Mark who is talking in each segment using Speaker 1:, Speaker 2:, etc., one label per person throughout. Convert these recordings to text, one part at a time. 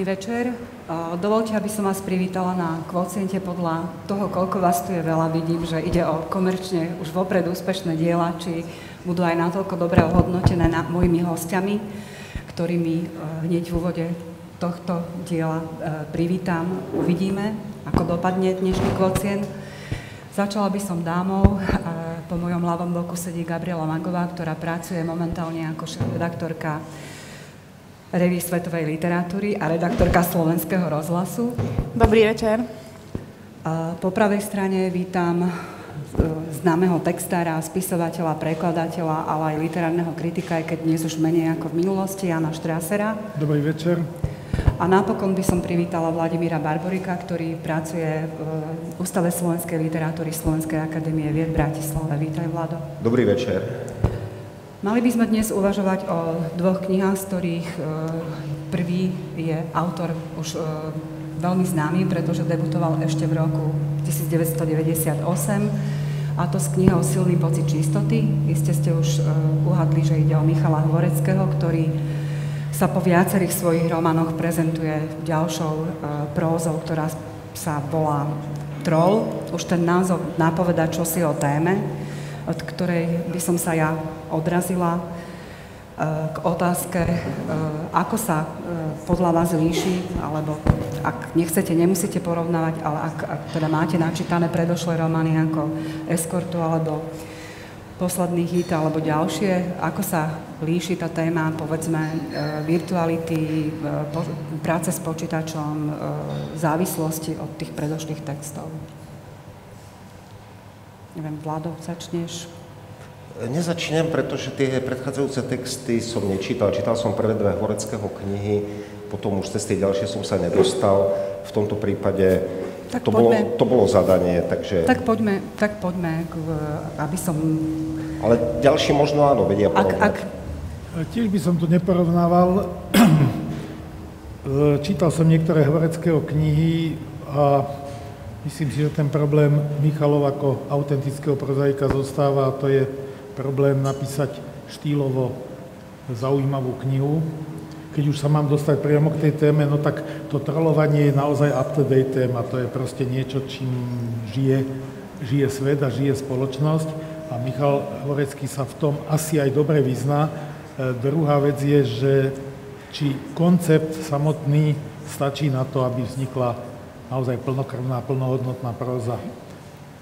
Speaker 1: Pekný večer. Dovolte, aby som vás privítala na kvociente podľa toho, koľko vás tu je veľa. Vidím, že ide o komerčne už vopred úspešné diela, či budú aj natoľko dobre ohodnotené na mojimi hostiami, ktorými e, hneď v úvode tohto diela e, privítam. Uvidíme, ako dopadne dnešný kvocient. Začala by som dámou. E, po mojom ľavom boku sedí Gabriela Magová, ktorá pracuje momentálne ako redaktorka revy svetovej literatúry a redaktorka Slovenského rozhlasu.
Speaker 2: Dobrý večer.
Speaker 1: Po pravej strane vítam e, známeho textára, spisovateľa, prekladateľa, ale aj literárneho kritika, aj keď dnes už menej ako v minulosti, Jana Štrásera.
Speaker 3: Dobrý večer.
Speaker 1: A napokon by som privítala Vladimíra Barborika, ktorý pracuje v Ústave slovenskej literatúry Slovenskej akadémie vied v Bratislave. Vítaj, Vlado.
Speaker 4: Dobrý večer.
Speaker 1: Mali by sme dnes uvažovať o dvoch knihách, z ktorých e, prvý je autor už e, veľmi známy, pretože debutoval ešte v roku 1998 a to s knihou Silný pocit čistoty. Iste ste už e, uhadli, že ide o Michala Horeckého, ktorý sa po viacerých svojich romanoch prezentuje ďalšou prózou, ktorá sa volá Troll. Už ten názov napoveda čosi o téme od ktorej by som sa ja odrazila e, k otázke, e, ako sa e, podľa vás líši, alebo ak nechcete, nemusíte porovnávať, ale ak, ak teda máte načítané predošlé romány ako Eskortu alebo posledný hit alebo ďalšie, ako sa líši tá téma, povedzme, virtuality, práce s počítačom, závislosti od tých predošlých textov. Neviem, Vlado, začneš?
Speaker 4: Nezačnem, pretože tie predchádzajúce texty som nečítal. Čítal som prvé dve Horeckého knihy, potom už cez tie ďalšie som sa nedostal. V tomto prípade tak to, bolo, to bolo zadanie, takže...
Speaker 1: Tak poďme, tak poďme, aby som...
Speaker 4: Ale ďalší možno áno, vedia
Speaker 3: porovnať. Ak, ak... Tiež by som tu neporovnával. Čítal som niektoré Horeckého knihy a Myslím si, že ten problém Michalov ako autentického prozaika zostáva a to je problém napísať štýlovo zaujímavú knihu. Keď už sa mám dostať priamo k tej téme, no tak to trolovanie je naozaj up-to-date téma. To je proste niečo, čím žije, žije svet a žije spoločnosť. A Michal Horecký sa v tom asi aj dobre vyzná. E, druhá vec je, že či koncept samotný stačí na to, aby vznikla naozaj plnokrvná, plnohodnotná próza.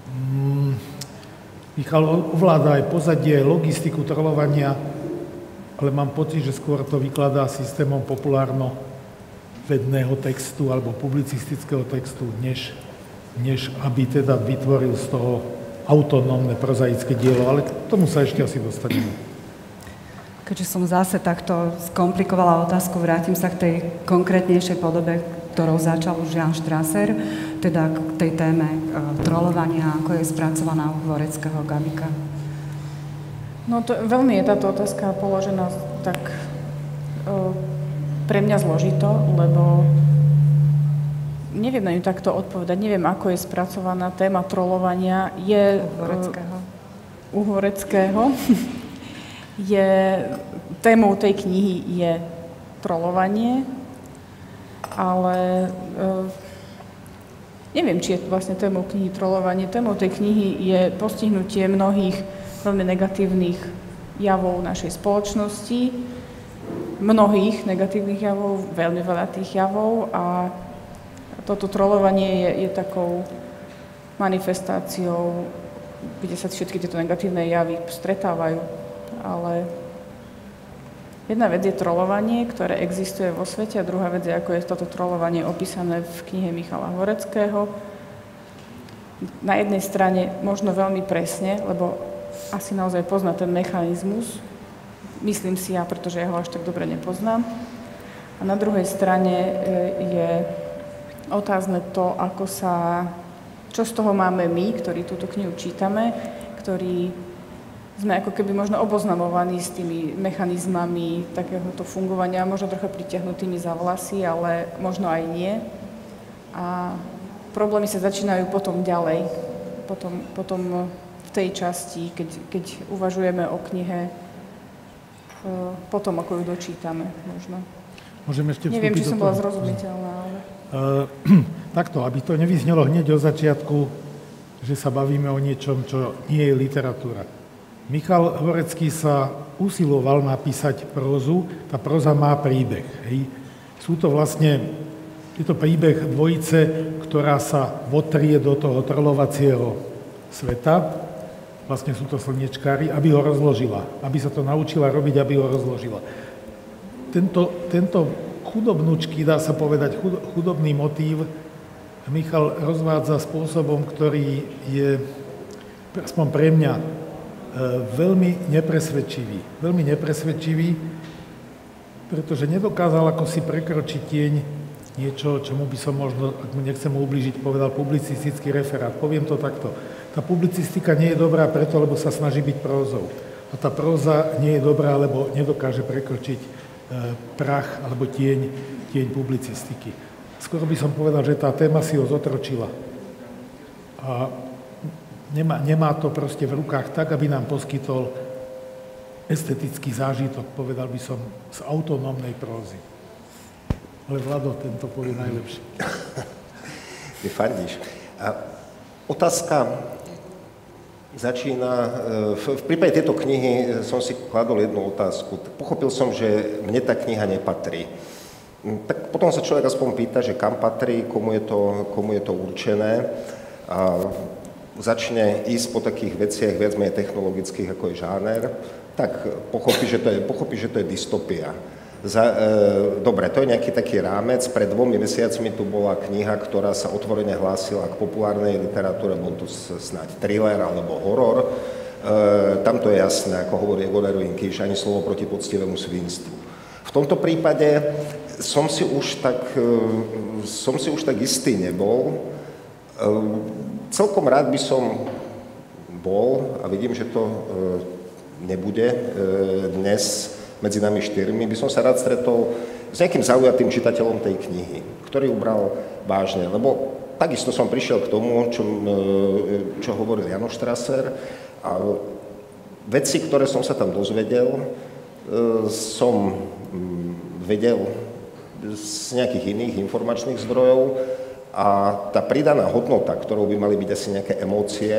Speaker 3: Mm, Michal ovláda aj pozadie, logistiku trolovania, ale mám pocit, že skôr to vykladá systémom populárno vedného textu alebo publicistického textu, než, než aby teda vytvoril z toho autonómne prozaické dielo, ale k tomu sa ešte asi dostaneme.
Speaker 1: Keďže som zase takto skomplikovala otázku, vrátim sa k tej konkrétnejšej podobe, ktorou začal už Jan Strasser, teda k tej téme e, trolovania, ako je spracovaná u Hvoreckého Gabika.
Speaker 2: No to, veľmi je táto otázka položená tak e, pre mňa zložito, lebo neviem na ňu takto odpovedať, neviem, ako je spracovaná téma trolovania. Je,
Speaker 1: u Hvoreckého.
Speaker 2: E, u Hvoreckého. je, témou tej knihy je trolovanie, ale uh, neviem, či je vlastne témou knihy trolovanie. Témou tej knihy je postihnutie mnohých veľmi negatívnych javov našej spoločnosti, mnohých negatívnych javov, veľmi veľa tých javov a toto trolovanie je, je takou manifestáciou, kde sa všetky tieto negatívne javy stretávajú. Ale Jedna vec je trolovanie, ktoré existuje vo svete a druhá vec je, ako je toto trolovanie opísané v knihe Michala Horeckého. Na jednej strane možno veľmi presne, lebo asi naozaj pozná ten mechanizmus, myslím si ja, pretože ja ho až tak dobre nepoznám. A na druhej strane e, je otázne to, ako sa, čo z toho máme my, ktorí túto knihu čítame, ktorí sme ako keby možno oboznamovaní s tými mechanizmami takéhoto fungovania, možno trocha pritiahnutými za vlasy, ale možno aj nie. A problémy sa začínajú potom ďalej, potom, potom v tej časti, keď, keď uvažujeme o knihe, e, potom ako ju dočítame možno.
Speaker 3: Môžem ešte
Speaker 2: Neviem, či som bola zrozumiteľná, ale...
Speaker 3: Uh, takto, aby to nevyznelo hneď od začiatku, že sa bavíme o niečom, čo nie je literatúra. Michal Horecký sa usiloval napísať prózu, tá próza má príbeh. Hej. Sú to vlastne, je to príbeh dvojice, ktorá sa votrie do toho trlovacieho sveta, vlastne sú to slnečkári, aby ho rozložila, aby sa to naučila robiť, aby ho rozložila tento, tento chudobnúčky, dá sa povedať, chudobný motív Michal rozvádza spôsobom, ktorý je, aspoň pre mňa, veľmi nepresvedčivý. Veľmi nepresvedčivý, pretože nedokázal ako si prekročiť tieň niečo, čomu by som možno, ak mu nechcem ublížiť, povedal publicistický referát. Poviem to takto. Tá publicistika nie je dobrá preto, lebo sa snaží byť prózou. A tá próza nie je dobrá, lebo nedokáže prekročiť E, prach alebo tieň, tieň publicistiky. Skoro by som povedal, že tá téma si ho zotročila. A nemá, nemá to proste v rukách tak, aby nám poskytol estetický zážitok, povedal by som, z autonómnej prózy. Ale Vlado, tento povie najlepšie.
Speaker 4: Ty fandíš. A otázka začína... E, v, v prípade tejto knihy som si kladol jednu otázku. Pochopil som, že mne tá kniha nepatrí. Mm, tak potom sa človek aspoň pýta, že kam patrí, komu je to, komu je to určené. A začne ísť po takých veciach viac menej technologických, ako je žáner, tak pochopí, že to je, pochopí, že to je dystopia. Za, e, dobre, to je nejaký taký rámec. Pred dvomi mesiacmi tu bola kniha, ktorá sa otvorene hlásila k populárnej literatúre, bol tu snáď thriller alebo horor. E, tam to je jasné, ako hovorí Egon Erwin ani slovo proti poctivému svinstvu. V tomto prípade som si už tak, e, som si už tak istý nebol. E, celkom rád by som bol, a vidím, že to e, nebude e, dnes, medzi nami štyrmi, by som sa rád stretol s nejakým zaujatým čitateľom tej knihy, ktorý ubral vážne, lebo takisto som prišiel k tomu, čo, e, čo hovoril Janoš Strasser a veci, ktoré som sa tam dozvedel, som mm, vedel z nejakých iných informačných zdrojov a tá pridaná hodnota, ktorou by mali byť asi nejaké emócie,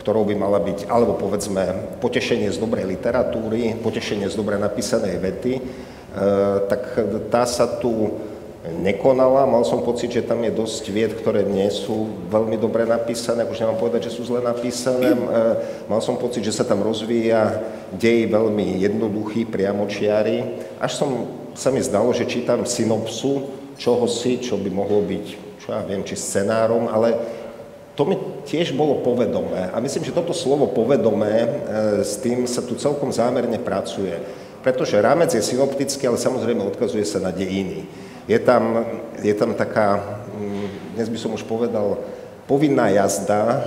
Speaker 4: ktorou by mala byť, alebo povedzme, potešenie z dobrej literatúry, potešenie z dobre napísanej vety, e, tak tá sa tu nekonala. Mal som pocit, že tam je dosť vied, ktoré nie sú veľmi dobre napísané, už nemám povedať, že sú zle napísané. E, mal som pocit, že sa tam rozvíja dej veľmi jednoduchý, priamočiary. Až som, sa mi zdalo, že čítam synopsu čoho si, čo by mohlo byť, čo ja viem, či scenárom, ale to mi tiež bolo povedomé. A myslím, že toto slovo povedomé, e, s tým sa tu celkom zámerne pracuje. Pretože rámec je synoptický, ale samozrejme odkazuje sa na dejiny. Je tam, je tam taká, mm, dnes by som už povedal, povinná jazda, e,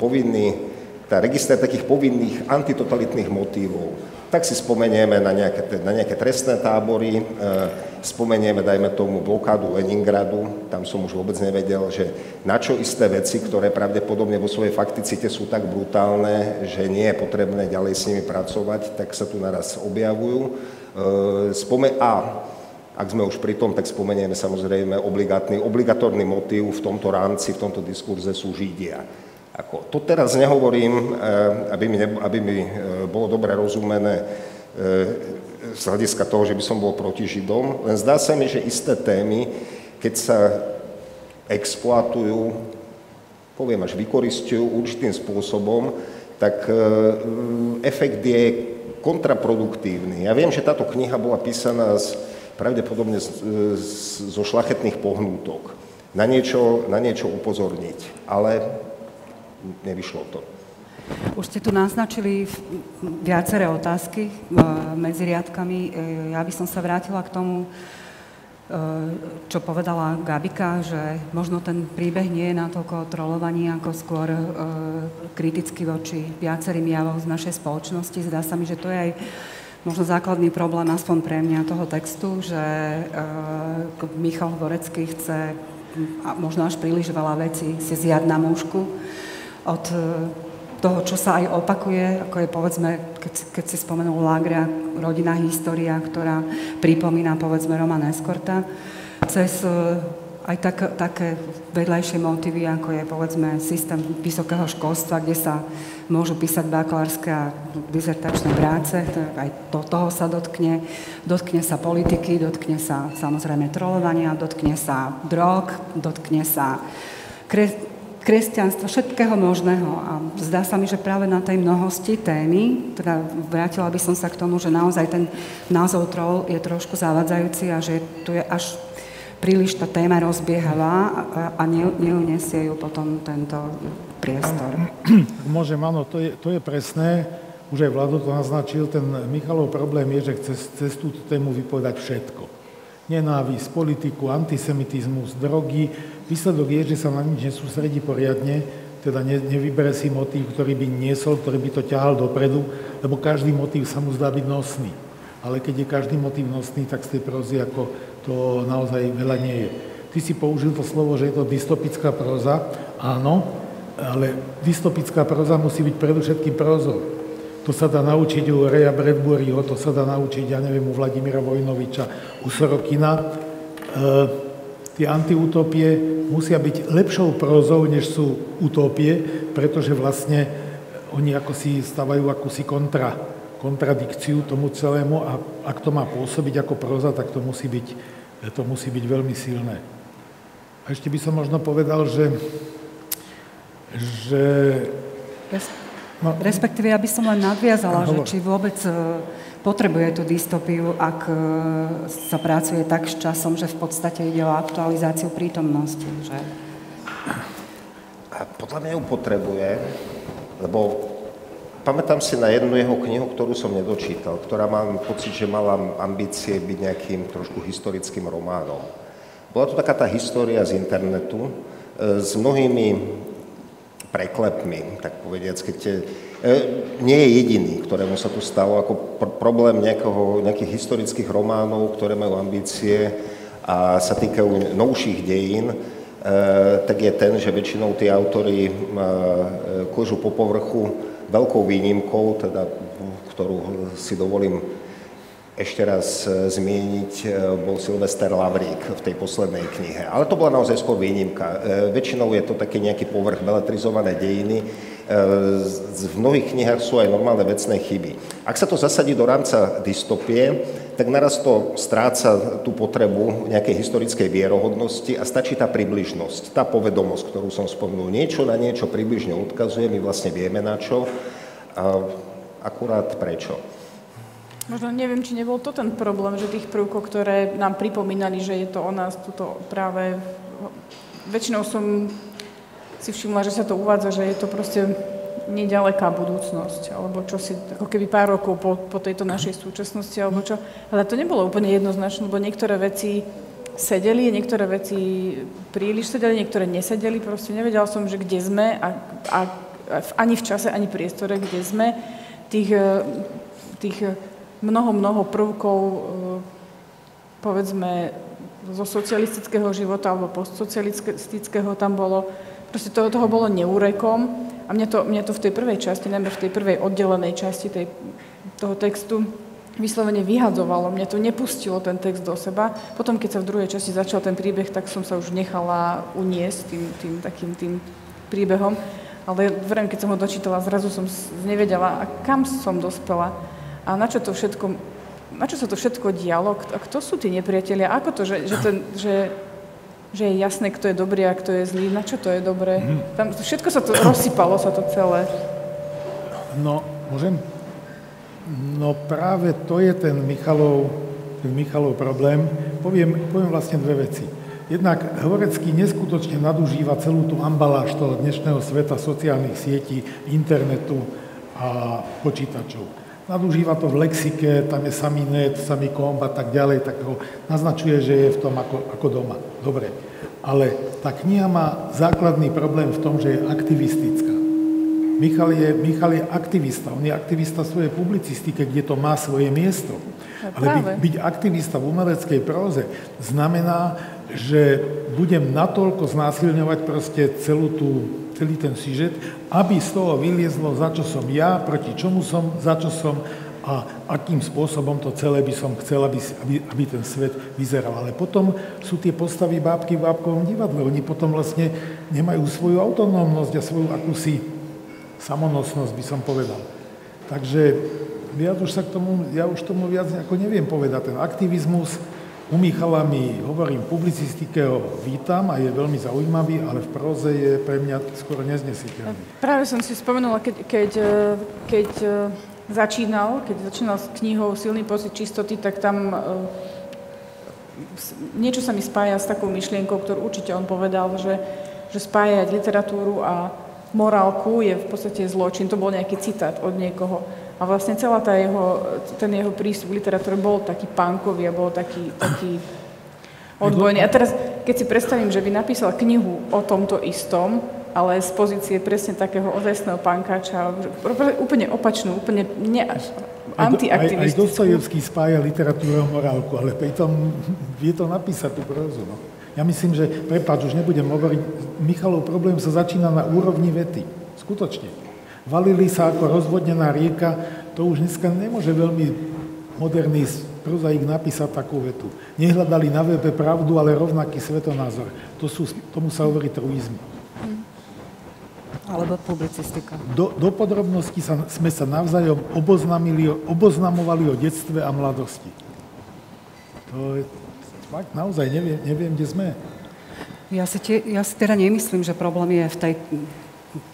Speaker 4: povinný, tá register takých povinných antitotalitných motívov tak si spomenieme na nejaké, na nejaké trestné tábory, e, spomenieme, dajme tomu, blokádu Leningradu, tam som už vôbec nevedel, že na čo isté veci, ktoré pravdepodobne vo svojej fakticite sú tak brutálne, že nie je potrebné ďalej s nimi pracovať, tak sa tu naraz objavujú. E, spome- a ak sme už pri tom, tak spomenieme samozrejme obligátny, obligatórny motív v tomto rámci, v tomto diskurze sú Židia. Ako, to teraz nehovorím, eh, aby mi, ne, aby mi eh, bolo dobre rozumené eh, z hľadiska toho, že by som bol proti Židom, len zdá sa mi, že isté témy, keď sa exploatujú, poviem až vykoristujú určitým spôsobom, tak efekt je kontraproduktívny. Ja viem, že táto kniha bola písaná z, pravdepodobne z, z, zo šlachetných pohnútok. Na niečo, na niečo upozorniť. Ale nevyšlo to.
Speaker 1: Už ste tu naznačili viaceré otázky e, medzi riadkami. E, ja by som sa vrátila k tomu, e, čo povedala Gabika, že možno ten príbeh nie je natoľko trolovaní, ako skôr kriticky voči viacerým javom z našej spoločnosti. Zdá sa mi, že to je aj možno základný problém, aspoň pre mňa, toho textu, že Michal Horecký chce možno až príliš veľa vecí si zjať na mužku od e, toho, čo sa aj opakuje, ako je povedzme, keď, keď si spomenul Lágria, rodinná história, ktorá pripomína povedzme Romana Eskorta, cez aj tak, také vedľajšie motívy, ako je povedzme systém vysokého školstva, kde sa môžu písať bakalárske a dizertačné práce, aj to, toho sa dotkne. Dotkne sa politiky, dotkne sa samozrejme trolovania, dotkne sa drog, dotkne sa kre, kresťanstva, všetkého možného. A zdá sa mi, že práve na tej mnohosti témy, teda vrátila by som sa k tomu, že naozaj ten názov troll je trošku zavadzajúci a že tu je až príliš tá téma rozbiehavá a, neunesie ju potom tento priestor.
Speaker 3: Môžem, áno, to je, to je presné. Už aj Vlado to naznačil, ten Michalov problém je, že chce cez túto tému vypovedať všetko. Nenávisť, politiku, antisemitizmus, drogy. Výsledok je, že sa na nič nesústredí poriadne, teda ne, nevybere si motív, ktorý by niesol, ktorý by to ťahal dopredu, lebo každý motív sa mu zdá byť nosný. Ale keď je každý motív nosný, tak z tej prozy ako to naozaj veľa nie je. Ty si použil to slovo, že je to dystopická proza. Áno, ale dystopická proza musí byť predovšetkým prozou. To sa dá naučiť u Reja Bradburyho, to sa dá naučiť, ja neviem, u Vladimíra Vojnoviča, u Sorokina. E, tie antiutopie musia byť lepšou prozou, než sú utopie, pretože vlastne oni ako si stavajú akúsi kontra kontradikciu tomu celému a ak to má pôsobiť ako proza, tak to musí byť, to musí byť veľmi silné. A ešte by som možno povedal, že... že
Speaker 1: no, Respektíve, ja by som len nadviazala, že či vôbec e, potrebuje tú dystopiu, ak e, sa pracuje tak s časom, že v podstate ide o aktualizáciu prítomnosti. Že...
Speaker 4: Podľa mňa ju potrebuje, lebo Pamätám si na jednu jeho knihu, ktorú som nedočítal, ktorá mám pocit, že mala ambície byť nejakým trošku historickým románom. Bola to taká tá história z internetu e, s mnohými preklepmi, tak povediac, keď te, nie je jediný, ktorému sa tu stalo ako pr- problém nejakého, nejakých historických románov, ktoré majú ambície a sa týkajú novších dejín, e, tak je ten, že väčšinou tí autory e, kležú po povrchu Veľkou výnimkou, teda, ktorú si dovolím ešte raz e, zmieniť, e, bol Silvester Lavrík v tej poslednej knihe. Ale to bola naozaj skôr výnimka. E, väčšinou je to také nejaký povrch beletrizované dejiny. V mnohých knihách sú aj normálne vecné chyby. Ak sa to zasadí do rámca dystopie, tak naraz to stráca tú potrebu nejakej historickej vierohodnosti a stačí tá približnosť, tá povedomosť, ktorú som spomenul. Niečo na niečo približne odkazuje, my vlastne vieme na čo, a akurát prečo.
Speaker 2: Možno neviem, či nebol to ten problém, že tých prvkov, ktoré nám pripomínali, že je to o nás, tuto práve... Väčšinou som si všimla, že sa to uvádza, že je to proste nedaleká budúcnosť, alebo čo si, ako keby pár rokov po, po tejto našej súčasnosti, alebo čo. Ale to nebolo úplne jednoznačné, lebo niektoré veci sedeli, niektoré veci príliš sedeli, niektoré nesedeli, proste nevedela som, že kde sme a, a ani v čase, ani priestore, kde sme. Tých, tých mnoho, mnoho prvkov, e, povedzme, zo socialistického života alebo postsocialistického tam bolo, proste toho, toho bolo neúrekom a mne to, mne to v tej prvej časti, najmä v tej prvej oddelenej časti tej, toho textu vyslovene vyhadzovalo. Mne to nepustilo ten text do seba. Potom, keď sa v druhej časti začal ten príbeh, tak som sa už nechala uniesť tým, tým takým tým príbehom. Ale vrem, keď som ho dočítala, zrazu som nevedela, a kam som dospela a na čo to všetko, na čo sa to všetko dialo, a kto sú tí nepriatelia, ako to, že, že, ten, že, že je jasné, kto je dobrý a kto je zlý, na čo to je dobré. Mm. Tam všetko sa to rozsypalo, sa to celé.
Speaker 3: No, môžem? No práve to je ten Michalov, ten Michalov problém. Poviem, poviem vlastne dve veci. Jednak Horecký neskutočne nadužíva celú tú ambaláž toho dnešného sveta sociálnych sietí, internetu a počítačov nadužíva to v lexike, tam je samý net, samý komb a tak ďalej, tak ho naznačuje, že je v tom ako, ako doma. Dobre. Ale tá kniha má základný problém v tom, že je aktivistická. Michal je, Michal je aktivista, on je aktivista svojej publicistike, kde to má svoje miesto. Ale byť, byť aktivista v umeleckej próze znamená, že budem natoľko znásilňovať proste celú tú celý ten sižet, aby z toho vyliezlo, za čo som ja, proti čomu som, za čo som a akým spôsobom to celé by som chcel, aby, aby, aby ten svet vyzeral. Ale potom sú tie postavy bábky v bábkovom divadle. Oni potom vlastne nemajú svoju autonómnosť a svoju akúsi samonosnosť, by som povedal. Takže viac už sa k tomu, ja už tomu viac ako neviem povedať. Ten aktivizmus u Michala mi, hovorím, publicistike ho vítam a je veľmi zaujímavý, ale v próze je pre mňa skoro neznesiteľný.
Speaker 2: Práve som si spomenula, keď, keď, keď začínal, keď začínal s knihou Silný pocit čistoty, tak tam e, niečo sa mi spája s takou myšlienkou, ktorú určite on povedal, že, že spájať literatúru a morálku je v podstate zločin. To bol nejaký citát od niekoho. A vlastne celá tá jeho, ten jeho prístup k literatúre bol taký punkový a bol taký, taký odbojný. A teraz, keď si predstavím, že by napísal knihu o tomto istom, ale z pozície presne takého ozajstného pankáča, úplne opačnú, úplne ne, antiaktivistickú.
Speaker 3: Aj, aj Dostojevský spája literatúru a morálku, ale pritom vie to napísať tú prózu. No. Ja myslím, že, prepáč, už nebudem hovoriť, Michalov problém sa začína na úrovni vety. Skutočne. Valili sa ako rozvodnená rieka, to už dneska nemôže veľmi moderný prozaik napísať takú vetu. Nehľadali na webe pravdu, ale rovnaký svetonázor. To sú, tomu sa hovorí truizmy.
Speaker 1: Alebo publicistika.
Speaker 3: Do, do podrobností sa, sme sa navzájom oboznamovali o detstve a mladosti. To je, fakt, naozaj neviem, neviem, kde sme.
Speaker 1: Ja si, tie, ja si teda nemyslím, že problém je v tej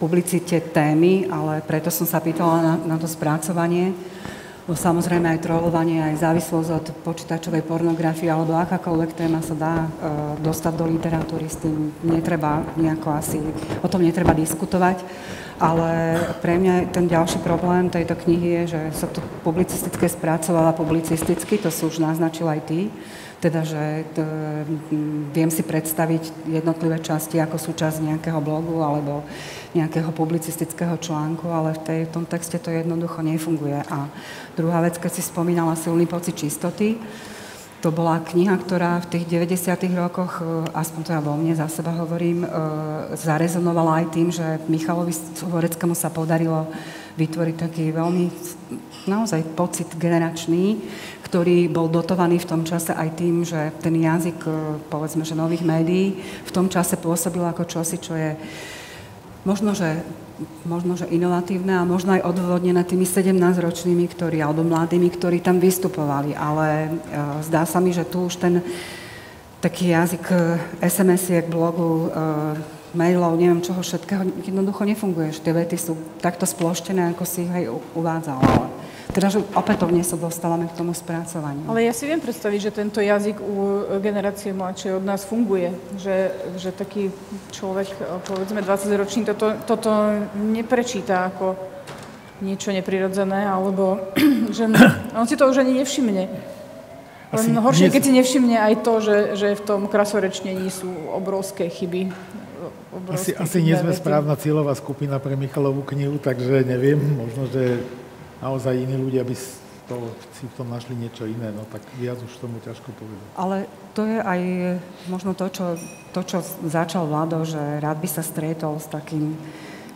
Speaker 1: publicite témy, ale preto som sa pýtala na, na to spracovanie samozrejme aj trolovanie, aj závislosť od počítačovej pornografie alebo akákoľvek téma sa dá e, dostať do literatúry, s tým netreba nejako asi, o tom netreba diskutovať. Ale pre mňa ten ďalší problém tejto knihy je, že sa to publicistické spracovala publicisticky, to sú už naznačil aj ty, teda, že t, viem si predstaviť jednotlivé časti ako súčasť nejakého blogu alebo nejakého publicistického článku, ale v, tej, v tom texte to jednoducho nefunguje. A druhá vec, keď si spomínala silný pocit čistoty, to bola kniha, ktorá v tých 90. rokoch, e, aspoň to ja vo mne za seba hovorím, e, zarezonovala aj tým, že Michalovi Horeckému sa podarilo vytvoriť taký veľmi naozaj pocit generačný, ktorý bol dotovaný v tom čase aj tým, že ten jazyk, e, povedzme, že nových médií v tom čase pôsobil ako čosi, čo je možno, že, možno, že inovatívne a možno aj odvodnené tými 17-ročnými, ktorí, alebo mladými, ktorí tam vystupovali. Ale uh, zdá sa mi, že tu už ten taký jazyk e, SMS-iek, blogu, uh, mailov, neviem čoho všetkého, jednoducho nefunguje. Tie vety sú takto sploštené, ako si ich aj uvádzal. Ale teda, že opätovne sa dostávame k tomu spracovaniu.
Speaker 2: Ale ja si viem predstaviť, že tento jazyk u generácie mladšej od nás funguje. Že, že taký človek, povedzme 20-ročný, toto, toto neprečíta ako niečo neprirodzené, alebo že on si to už ani nevšimne. Len horšie, keď si nevšimne aj to, že, že v tom krasorečnení sú obrovské chyby.
Speaker 3: Obrovské asi, asi nie sme správna cieľová skupina pre Michalovú knihu, takže neviem, možno, že naozaj iní ľudia by to, si v tom našli niečo iné, no tak viac už tomu ťažko povedať.
Speaker 1: Ale to je aj možno to, čo, to, čo začal Vlado, že rád by sa stretol s takým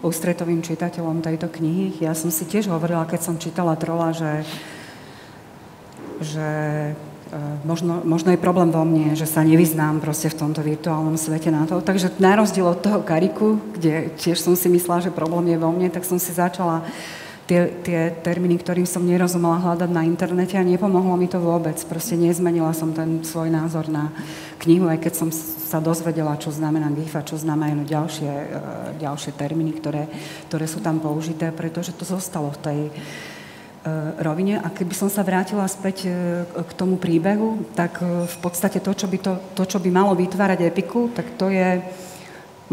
Speaker 1: ústretovým čitateľom tejto knihy. Ja som si tiež hovorila, keď som čítala Trola, že, že e, možno, možno je problém vo mne, že sa nevyznám proste v tomto virtuálnom svete na to. Takže na rozdiel od toho kariku, kde tiež som si myslela, že problém je vo mne, tak som si začala tie, tie termíny, ktorým som nerozumela hľadať na internete a nepomohlo mi to vôbec. Proste nezmenila som ten svoj názor na knihu, aj keď som sa dozvedela, čo znamená GIF a čo znamenajú ďalšie, e, ďalšie termíny, ktoré, ktoré sú tam použité, pretože to zostalo v tej e, rovine. A keby som sa vrátila späť e, k tomu príbehu, tak v podstate to, čo by, to, to, čo by malo vytvárať epiku, tak to je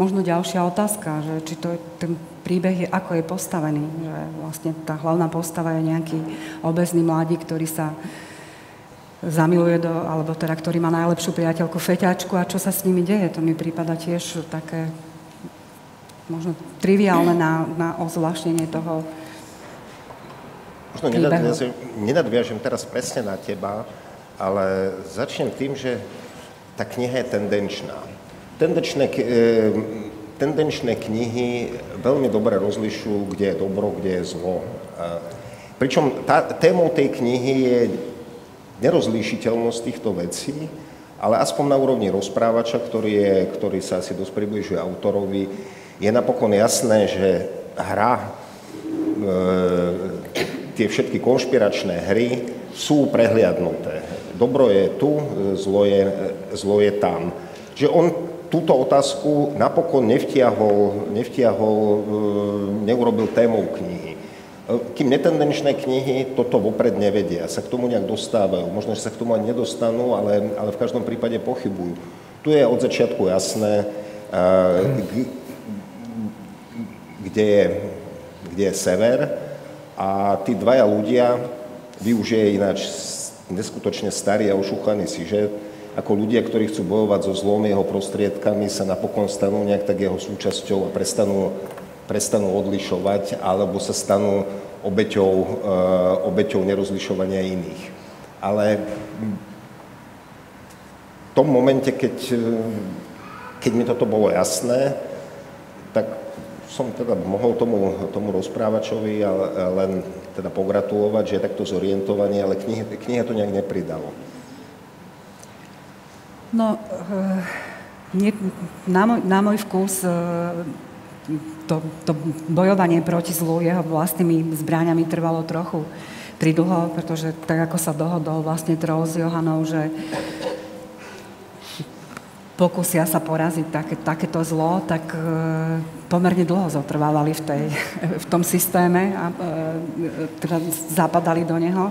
Speaker 1: možno ďalšia otázka, že či to, ten príbeh je, ako je postavený. Že vlastne tá hlavná postava je nejaký obezný mladík, ktorý sa zamiluje do, alebo teda, ktorý má najlepšiu priateľku feťačku a čo sa s nimi deje. To mi prípada tiež také možno triviálne na, na ozvláštnenie toho
Speaker 4: Možno nenadviažem, nenadviažem teraz presne na teba, ale začnem tým, že tá kniha je tendenčná tendenčné tendenčné knihy veľmi dobre rozlišujú, kde je dobro, kde je zlo. Pričom tá, témou tej knihy je nerozlíšiteľnosť týchto vecí, ale aspoň na úrovni rozprávača, ktorý, je, ktorý sa asi dosť približuje autorovi, je napokon jasné, že hra, e, tie všetky konšpiračné hry sú prehliadnuté. Dobro je tu, zlo je, zlo je tam. Že on túto otázku napokon nevtiahol, nevtiahol e, neurobil témou knihy. E, kým netendenčné knihy toto vopred nevedia, sa k tomu nejak dostávajú. Možno, že sa k tomu ani nedostanú, ale, ale v každom prípade pochybujú. Tu je od začiatku jasné, kde je, kde je sever a tí dvaja ľudia, využije ináč neskutočne starý a ošúchaný že ako ľudia, ktorí chcú bojovať so zlom jeho prostriedkami, sa napokon stanú nejak tak jeho súčasťou a prestanú, prestanú odlišovať, alebo sa stanú obeťou, uh, obeťou nerozlišovania iných. Ale v tom momente, keď, keď mi toto bolo jasné, tak som teda mohol tomu, tomu rozprávačovi len teda pogratulovať, že je takto zorientovaný, ale knihe, kniha to nejak nepridalo.
Speaker 1: No, nie, na, môj, na môj vkus to, to bojovanie proti zlu jeho vlastnými zbráňami trvalo trochu pridlho, pretože tak ako sa dohodol vlastne Troll s Johanou, že pokusia sa poraziť také, takéto zlo, tak e, pomerne dlho zotrvávali v, tej, v tom systéme a e, teda zapadali do neho.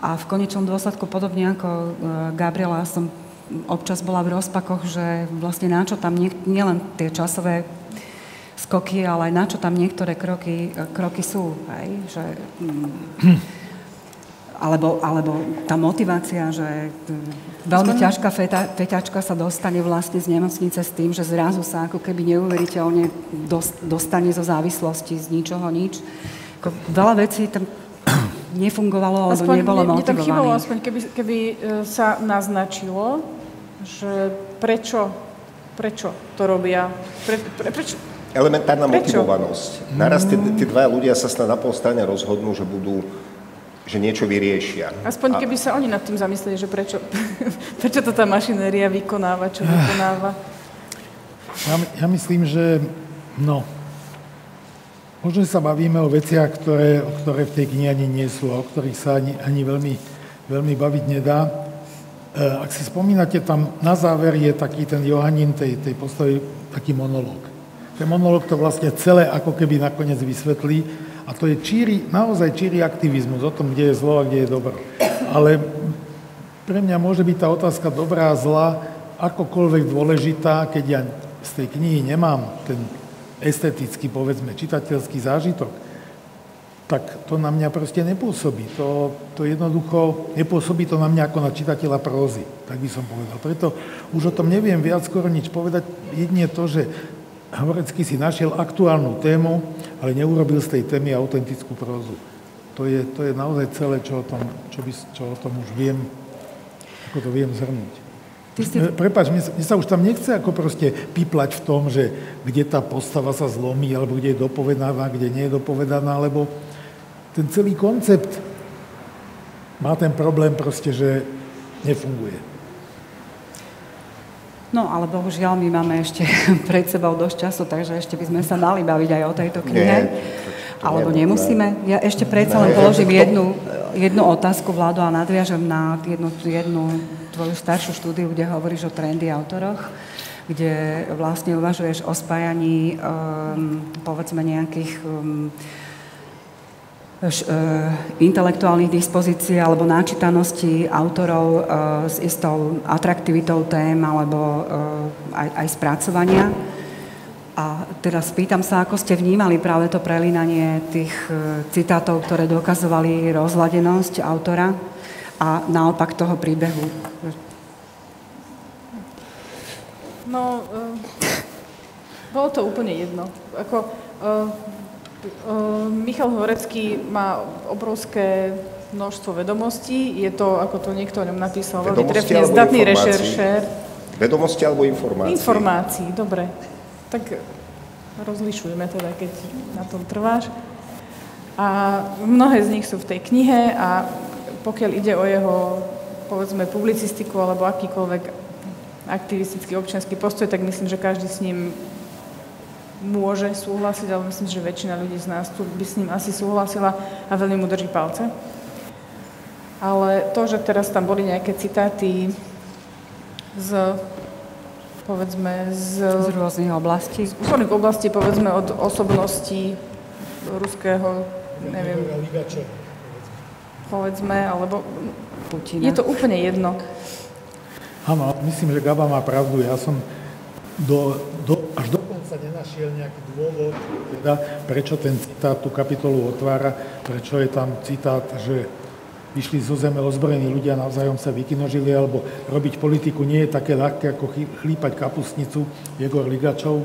Speaker 1: A v konečnom dôsledku, podobne ako e, Gabriela, som občas bola v rozpakoch, že vlastne na čo tam nie, nielen tie časové skoky, ale na čo tam niektoré kroky, kroky sú. Hej? Že, mm, alebo, alebo tá motivácia, že veľmi Skôr... ťažká feta, feťačka sa dostane vlastne z nemocnice s tým, že zrazu sa ako keby neuveriteľne dostane zo závislosti z ničoho nič. Ako veľa vecí tam nefungovalo, alebo aspoň nebolo motivované. Mne tam chýbalo,
Speaker 2: aspoň keby, keby e, sa naznačilo, že prečo, prečo to robia, pre, pre, prečo,
Speaker 4: Elementárna Prečo? motivovanosť. Naraz tí, tí dva ľudia sa na pol strane rozhodnú, že budú že niečo vyriešia.
Speaker 2: Aspoň keby sa oni nad tým zamysleli, že prečo, prečo to tá mašinéria vykonáva, čo vykonáva.
Speaker 3: Ja, ja myslím, že no, možno sa bavíme o veciach, ktoré, ktoré v tej knihe ani nie sú, o ktorých sa ani, ani veľmi, veľmi baviť nedá. E, ak si spomínate, tam na záver je taký ten Johanin tej, tej postavy, taký monológ. Ten monológ to vlastne celé ako keby nakoniec vysvetlí, a to je číri, naozaj číri aktivizmus o tom, kde je zlo a kde je dobro. Ale pre mňa môže byť tá otázka dobrá a zla akokoľvek dôležitá, keď ja z tej knihy nemám ten estetický, povedzme, čitateľský zážitok, tak to na mňa proste nepôsobí. To, to jednoducho, nepôsobí to na mňa ako na čitateľa prózy, tak by som povedal. Preto už o tom neviem viac skoro nič povedať. Jedine to, že Horecký si našiel aktuálnu tému, ale neurobil z tej témy autentickú prózu. To je, to je naozaj celé, čo o, tom, čo, by, čo o tom už viem, ako to viem zhrnúť. Si... E, Prepač, mne, mne sa už tam nechce ako proste piplať v tom, že kde tá postava sa zlomí, alebo kde je dopovedaná, kde nie je dopovedaná, lebo ten celý koncept má ten problém proste, že nefunguje.
Speaker 1: No, ale bohužiaľ my máme ešte pred sebou dosť času, takže ešte by sme sa mali baviť aj o tejto knihe. Nie, Alebo nemusíme? Ja ešte predsa len položím jednu, jednu otázku, Vlado, a nadviažem na jednu, jednu tvoju staršiu štúdiu, kde hovoríš o trendy autoroch kde vlastne uvažuješ o spájaní, um, povedzme, nejakých um, intelektuálnych dispozícií alebo náčitanosti autorov e, s istou atraktivitou tém alebo e, aj, aj spracovania. A teraz spýtam sa, ako ste vnímali práve to prelínanie tých citátov, ktoré dokazovali rozladenosť autora a naopak toho príbehu.
Speaker 2: No, uh, bolo to úplne jedno. Ako, uh, Michal Horecký má obrovské množstvo vedomostí. Je to, ako to niekto o ňom napísal, veľmi trefne zdatný rešeršér.
Speaker 4: Vedomosti alebo informácií?
Speaker 2: Informácií, dobre. Tak rozlišujeme teda, keď na tom trváš. A mnohé z nich sú v tej knihe a pokiaľ ide o jeho, povedzme, publicistiku alebo akýkoľvek aktivistický občianský postoj, tak myslím, že každý s ním môže súhlasiť, ale myslím, že väčšina ľudí z nás tu by s ním asi súhlasila a veľmi mu drží palce. Ale to, že teraz tam boli nejaké citáty z povedzme z,
Speaker 1: z rôznych oblastí.
Speaker 2: Z rôznych oblastí, povedzme od osobností ruského neviem, povedzme, alebo Putina. je to úplne jedno.
Speaker 3: Áno, myslím, že Gaba má pravdu. Ja som do, do, až do nenašiel nejaký dôvod, teda, prečo ten citát tú kapitolu otvára, prečo je tam citát, že vyšli zo zeme ozbrojení ľudia, navzájom sa vykinožili, alebo robiť politiku nie je také ľahké, ako chlípať kapustnicu Jegor Ligačov,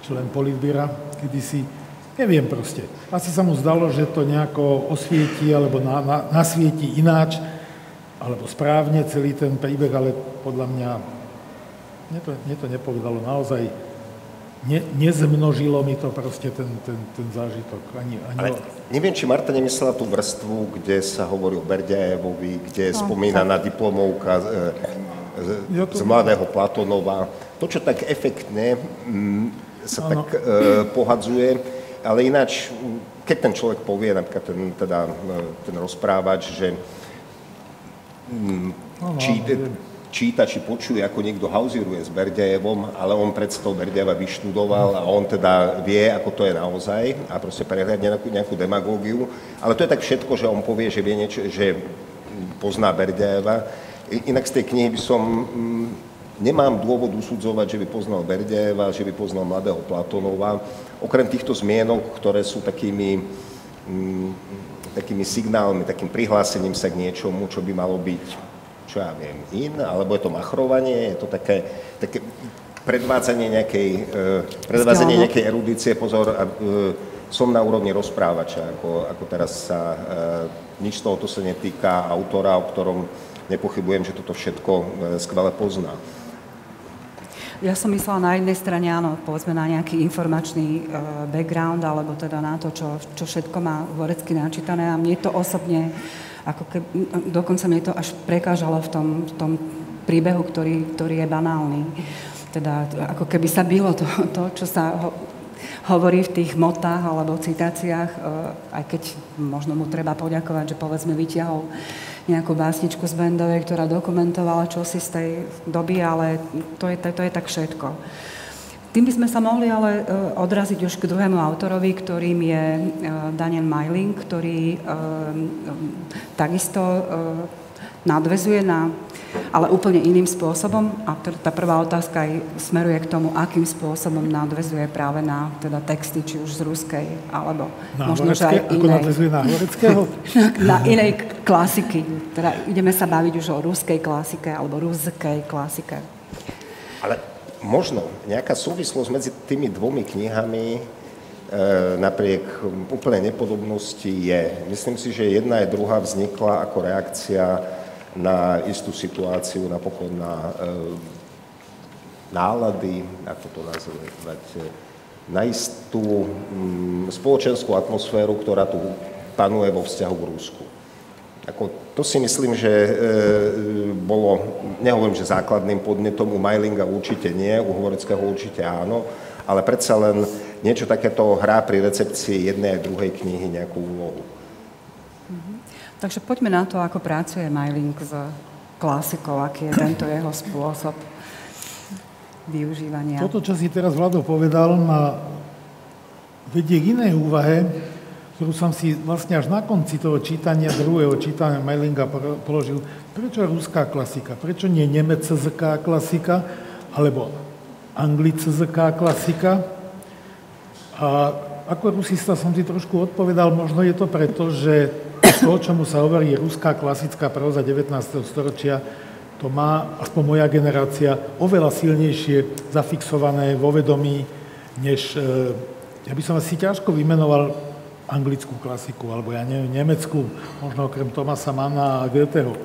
Speaker 3: člen politbíra, kedysi Neviem proste. Asi sa mu zdalo, že to nejako osvieti alebo na, na, nasvieti ináč, alebo správne celý ten príbeh, ale podľa mňa mne to, mne to nepovedalo naozaj. Ne, nezmnožilo mi to proste ten, ten, ten zážitok. Ani, ani
Speaker 4: ale neviem, či Marta nemyslela tú vrstvu, kde sa hovorí o Berďajevovi, kde no, spomína tak. na diplomovka z, ja to... z mladého Platonova. To, čo tak efektne m, mm, sa ano. tak e, pohadzuje, ale ináč, keď ten človek povie, napríklad ten, teda, ten rozprávač, že mm, či, číta, či počuje, ako niekto hauzíruje s Berdejevom, ale on predstav Berdejeva vyštudoval a on teda vie, ako to je naozaj a proste prehľadne nejakú, nejakú demagógiu. Ale to je tak všetko, že on povie, že vie niečo, že pozná Berdejeva. Inak z tej knihy by som mm, nemám dôvod usudzovať, že by poznal Berdejeva, že by poznal mladého Platonova okrem týchto zmienok, ktoré sú takými, mm, takými signálmi, takým prihlásením sa k niečomu, čo by malo byť, čo ja viem, in, alebo je to machrovanie, je to také, také predvádzanie nejakej, e, predvádzanie nejakej erudície, pozor, a, e, som na úrovni rozprávača, ako, ako teraz sa, e, nič z tohoto sa netýka autora, o ktorom nepochybujem, že toto všetko skvele pozná.
Speaker 1: Ja som myslela na jednej strane, áno, povedzme na nejaký informačný uh, background, alebo teda na to, čo, čo všetko má Vorecky načítané a mne to osobne, ako keby, dokonca mne to až prekážalo v tom, v tom príbehu, ktorý, ktorý je banálny. Teda ako keby sa bylo to, to čo sa ho, hovorí v tých motách alebo citáciách, uh, aj keď možno mu treba poďakovať, že povedzme vyťahol nejakú básničku z Bendovej, ktorá dokumentovala čosi z tej doby, ale to je, to, to je tak všetko. Tým by sme sa mohli ale e, odraziť už k druhému autorovi, ktorým je e, Daniel Meiling, ktorý e, takisto nadvezuje na, ale úplne iným spôsobom. A tá prvá otázka aj smeruje k tomu, akým spôsobom nadvezuje práve na teda texty, či už z ruskej, alebo
Speaker 3: na možno, že aj inej. Ako nadvezuje na Horeckého?
Speaker 1: na, na inej klasiky. Teda ideme sa baviť už o ruskej klasike, alebo ruskej klasike.
Speaker 4: Ale možno nejaká súvislosť medzi tými dvomi knihami E, napriek úplnej nepodobnosti je. Myslím si, že jedna aj druhá vznikla ako reakcia na istú situáciu, napokon na e, nálady, ako to nazvať, na istú mm, spoločenskú atmosféru, ktorá tu panuje vo vzťahu k Rusku. Ako, to si myslím, že e, bolo, nehovorím, že základným podnetom u Majlinga určite nie, u Hovoreckého určite áno, ale predsa len niečo takéto hrá pri recepcii jednej a druhej knihy nejakú úlohu.
Speaker 1: Takže poďme na to, ako pracuje Mailing s klasikou, aký je tento jeho spôsob využívania.
Speaker 3: Toto, čo si teraz Vlado povedal, ma vedie k inej úvahe, ktorú som si vlastne až na konci toho čítania, druhého čítania Mailinga položil. Prečo ruská klasika? Prečo nie nemecká klasika? Alebo anglická klasika? A ako rusista som si trošku odpovedal, možno je to preto, že to, čomu sa hovorí ruská klasická próza 19. storočia, to má, aspoň moja generácia, oveľa silnejšie zafixované vo vedomí, než, e, ja by som asi ťažko vymenoval anglickú klasiku, alebo ja neviem, nemeckú, možno okrem Tomasa Manna a Goetheho.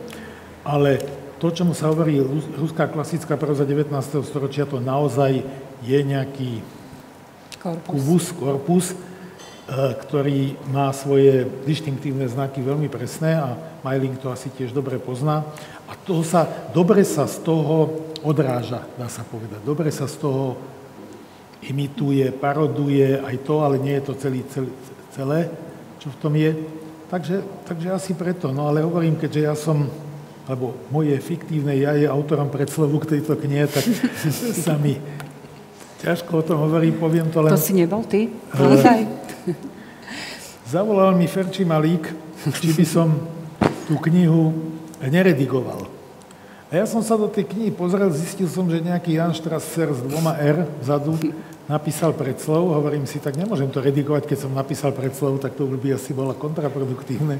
Speaker 3: Ale to, čomu sa hovorí ruská klasická próza 19. storočia, to naozaj je nejaký Corpus. kubus, korpus, e, ktorý má svoje distinktívne znaky veľmi presné a Mailing to asi tiež dobre pozná. A toho sa, dobre sa z toho odráža, dá sa povedať. Dobre sa z toho imituje, paroduje aj to, ale nie je to celý, celý, celé, čo v tom je. Takže, takže asi preto. No ale hovorím, keďže ja som, alebo moje fiktívne ja je autorom predslovu k tejto knihe, tak sa mi ťažko o tom hovorím, poviem to len...
Speaker 1: To si nebol ty? Uh,
Speaker 3: zavolal mi Ferči Malík, či by som tú knihu neredigoval. A ja som sa do tej knihy pozrel, zistil som, že nejaký Jan Strasser s dvoma R vzadu napísal predslov. Hovorím si, tak nemôžem to redigovať, keď som napísal predslov, tak to by asi bolo kontraproduktívne.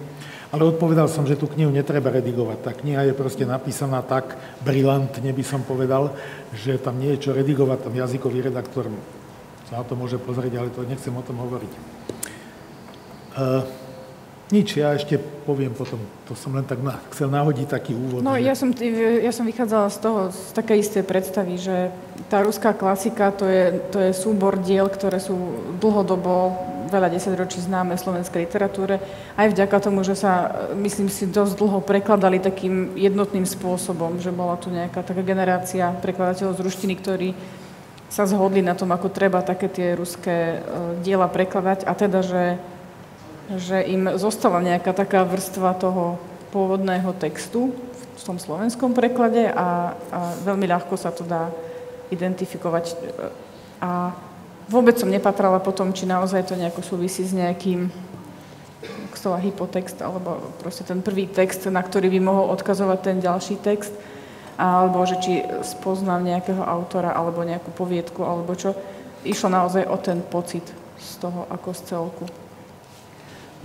Speaker 3: Ale odpovedal som, že tú knihu netreba redigovať. Tá kniha je proste napísaná tak brilantne, by som povedal, že tam nie je čo redigovať, tam jazykový redaktor sa na to môže pozrieť, ale to nechcem o tom hovoriť. Uh, nič, ja ešte poviem potom. To som len tak na, chcel nahodiť taký úvod.
Speaker 2: No, že... ja, som, ja som vychádzala z toho, z také isté predstavy, že tá ruská klasika, to je, to je súbor diel, ktoré sú dlhodobo, veľa desaťročí známe v slovenskej literatúre, aj vďaka tomu, že sa, myslím si, dosť dlho prekladali takým jednotným spôsobom, že bola tu nejaká taká generácia prekladateľov z ruštiny, ktorí sa zhodli na tom, ako treba také tie ruské uh, diela prekladať a teda, že že im zostala nejaká taká vrstva toho pôvodného textu v tom slovenskom preklade a, a veľmi ľahko sa to dá identifikovať. A vôbec som nepatrala potom, či naozaj to nejako súvisí s nejakým slova hypotext, alebo proste ten prvý text, na ktorý by mohol odkazovať ten ďalší text, alebo že či spoznám nejakého autora, alebo nejakú poviedku, alebo čo. Išlo naozaj o ten pocit z toho ako z celku.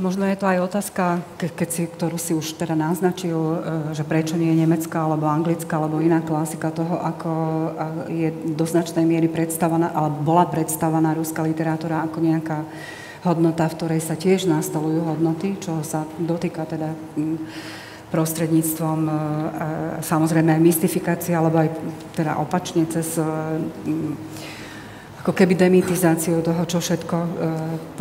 Speaker 1: Možno je to aj otázka, ke, keď si, ktorú si už teda naznačil, e, že prečo nie je nemecká, alebo anglická, alebo iná klasika toho, ako je do značnej miery predstavená, alebo bola predstavená ruská literatúra ako nejaká hodnota, v ktorej sa tiež nastalujú hodnoty, čo sa dotýka teda prostredníctvom e, samozrejme aj mystifikácie, alebo aj teda opačne cez ako keby demitizáciu toho, čo všetko e,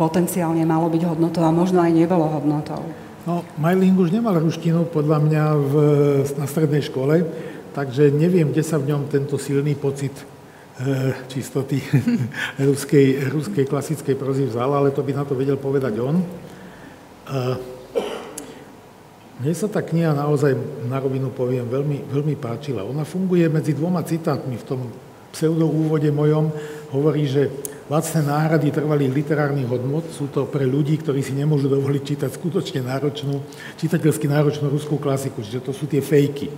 Speaker 1: potenciálne malo byť hodnotou a možno aj nebolo hodnotou.
Speaker 3: No, Majling už nemal ruštinu podľa mňa v, na strednej škole, takže neviem, kde sa v ňom tento silný pocit e, čistoty ruskej, ruskej klasickej prozy vzal, ale to by na to vedel povedať on. E, mne sa tá kniha naozaj, na rovinu poviem, veľmi, veľmi páčila. Ona funguje medzi dvoma citátmi v tom pseudoúvode mojom, hovorí, že vlastné náhrady trvalých literárnych hodnot sú to pre ľudí, ktorí si nemôžu dovoliť čítať skutočne náročnú, čitateľsky náročnú ruskú klasiku, čiže to sú tie fejky.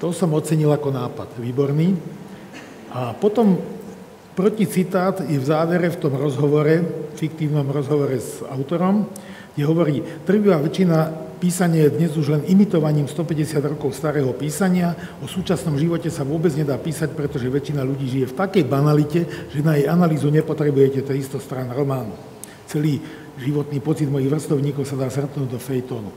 Speaker 3: To som ocenil ako nápad, výborný. A potom proticitát je v závere v tom rozhovore, fiktívnom rozhovore s autorom, kde hovorí, prvá väčšina Písanie je dnes už len imitovaním 150 rokov starého písania. O súčasnom živote sa vôbec nedá písať, pretože väčšina ľudí žije v takej banalite, že na jej analýzu nepotrebujete 300 strán románu. Celý životný pocit mojich vrstovníkov sa dá srtnúť do fejtónu.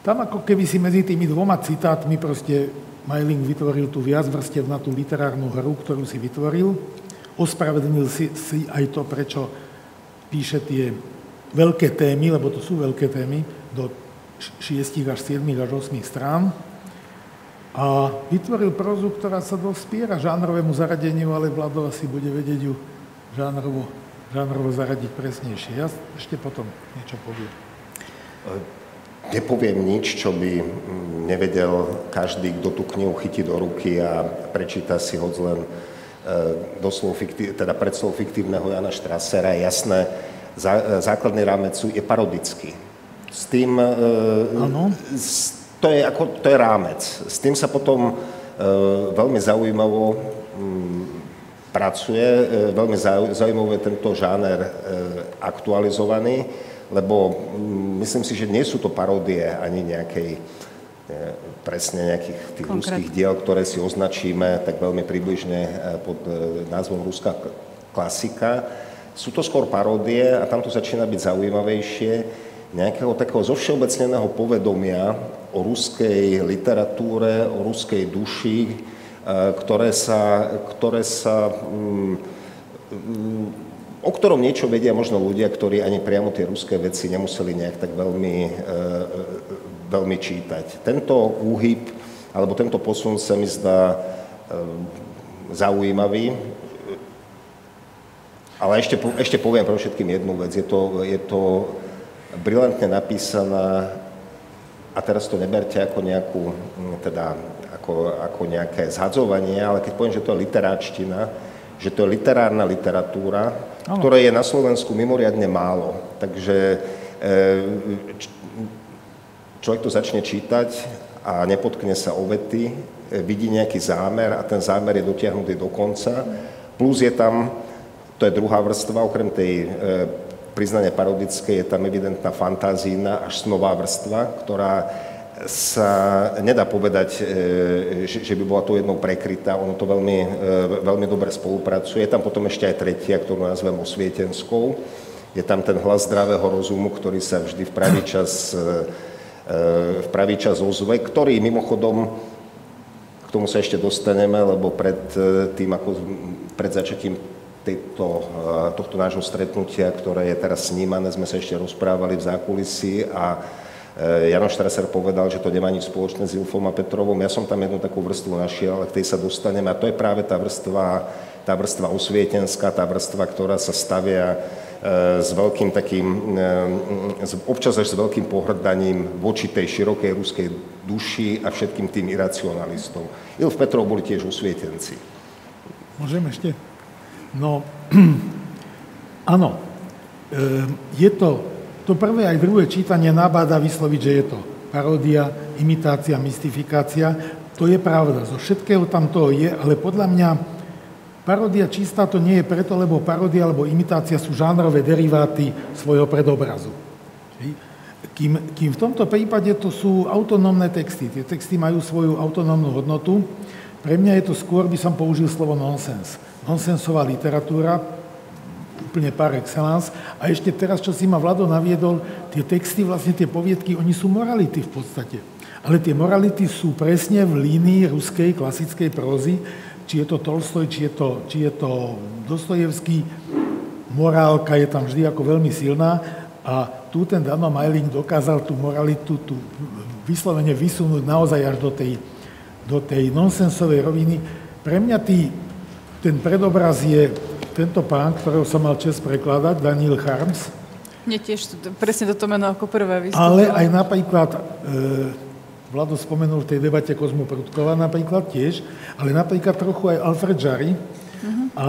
Speaker 3: Tam ako keby si medzi tými dvoma citátmi proste Majling vytvoril tú viac vrstev na tú literárnu hru, ktorú si vytvoril. Ospravedlnil si, si aj to, prečo píše tie veľké témy, lebo to sú veľké témy, do 6 až 7 až 8 strán a vytvoril prozu, ktorá sa dospiera žánrovému zaradeniu, ale Vlado asi bude vedieť ju žánrovo, žánrovo zaradiť presnejšie. Ja ešte potom niečo poviem.
Speaker 4: Nepoviem nič, čo by nevedel každý, kto tú knihu chytí do ruky a prečíta si ho len e, doslov teda predslov fiktívneho Jana Štrasera. Jasné, e, základný rámec je parodický s tým, ano. E, to je, ako, to je rámec. S tým sa potom e, veľmi zaujímavo mm, pracuje, e, veľmi zaujímavé tento žáner aktualizovaný, lebo mm, myslím si, že nie sú to paródie ani nejakej presne nejakých tých Konkrét. ruských diel, ktoré si označíme tak veľmi približne pod názvom Ruská klasika. Sú to skôr paródie a tam to začína byť zaujímavejšie nejakého takého zovšeobecneného povedomia o ruskej literatúre, o ruskej duši, e, ktoré sa, ktoré sa mm, mm, o ktorom niečo vedia možno ľudia, ktorí ani priamo tie ruské veci nemuseli nejak tak veľmi, e, e, veľmi čítať. Tento úhyb, alebo tento posun sa mi zdá zaujímavý, ale ešte, ešte poviem pre všetkým jednu vec. Je to, je to brilantne napísaná, a teraz to neberte ako nejakú, teda ako, ako nejaké zhadzovanie, ale keď poviem, že to je literáčtina, že to je literárna literatúra, ano. ktoré je na Slovensku mimoriadne málo. Takže e, človek to začne čítať a nepotkne sa o vety, e, vidí nejaký zámer a ten zámer je dotiahnutý do konca. Plus je tam, to je druhá vrstva, okrem tej e, priznania parodickej, je tam evidentná fantázína až snová vrstva, ktorá sa nedá povedať, e, že by bola to jednou prekrytá, ono to veľmi, e, veľmi dobre spolupracuje. Je tam potom ešte aj tretia, ktorú nazvem osvietenskou. Je tam ten hlas zdravého rozumu, ktorý sa vždy v pravý čas, e, v pravý čas ozve, ktorý mimochodom, k tomu sa ešte dostaneme, lebo pred tým, ako pred začatím tejto, tohto nášho stretnutia, ktoré je teraz snímané, sme sa ešte rozprávali v zákulisí a Eh, Janoš Traser povedal, že to nemá nič spoločné s Ilfom a Petrovom. Ja som tam jednu takú vrstvu našiel, ale k tej sa dostaneme. A to je práve tá vrstva, tá vrstva osvietenská, tá vrstva, ktorá sa stavia eh, s veľkým takým, eh, občas až s veľkým pohrdaním voči tej širokej ruskej duši a všetkým tým iracionalistom. Ilf Petrov boli tiež osvietenci.
Speaker 3: Môžem ešte? No, áno, je to to prvé aj druhé čítanie nabáda vysloviť, že je to paródia, imitácia, mystifikácia. To je pravda, zo všetkého tam toho je, ale podľa mňa paródia čistá to nie je preto, lebo paródia alebo imitácia sú žánrové deriváty svojho predobrazu. Kým, kým v tomto prípade to sú autonómne texty. Tie texty majú svoju autonómnu hodnotu. Pre mňa je to skôr, by som použil slovo nonsens. Nonsensová literatúra, úplne par excellence. A ešte teraz, čo si ma Vlado naviedol, tie texty, vlastne tie poviedky, oni sú morality v podstate. Ale tie morality sú presne v línii ruskej klasickej prózy, či je to Tolstoj, či je to, či je to Dostojevský. Morálka je tam vždy ako veľmi silná a tu ten Dano Majling dokázal tú moralitu tú vyslovene vysunúť naozaj až do tej, do tej nonsensovej roviny. Pre mňa tý, ten predobraz je tento pán, ktorého som mal čest prekladať, Daniel Harms.
Speaker 2: Mne tiež presne toto meno ako prvé vystúpilo.
Speaker 3: Ale aj napríklad, e, Vlado spomenul v tej debate Kozmu Prudkova napríklad tiež, ale napríklad trochu aj Alfred Jarry uh-huh. a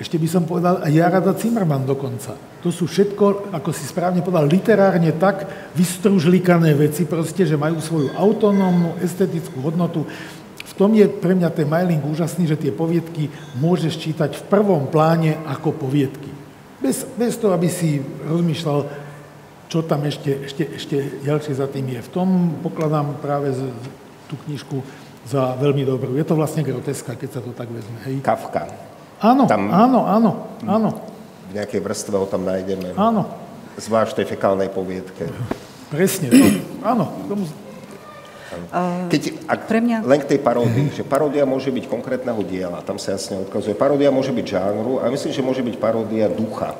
Speaker 3: ešte by som povedal aj Jarada Zimmermann dokonca. To sú všetko, ako si správne povedal, literárne tak vystružlikané veci proste, že majú svoju autonómnu estetickú hodnotu tom je pre mňa ten mailing úžasný, že tie poviedky môžeš čítať v prvom pláne ako poviedky. Bez, bez toho, aby si rozmýšľal, čo tam ešte, ešte, ešte ďalšie za tým je. V tom pokladám práve z, tú knižku za veľmi dobrú. Je to vlastne groteska, keď sa to tak vezme. Hej.
Speaker 4: Kafka.
Speaker 3: Áno, tam, áno, áno, áno.
Speaker 4: V nejakej vrstve ho tam nájdeme.
Speaker 3: Áno.
Speaker 4: Zvlášť tej fekálnej poviedke.
Speaker 3: Presne, to, áno, tomu,
Speaker 4: keď, ak, pre mňa... Len k tej paródii, že paródia môže byť konkrétneho diela, tam sa jasne odkazuje. Paródia môže byť žánru a myslím, že môže byť paródia ducha.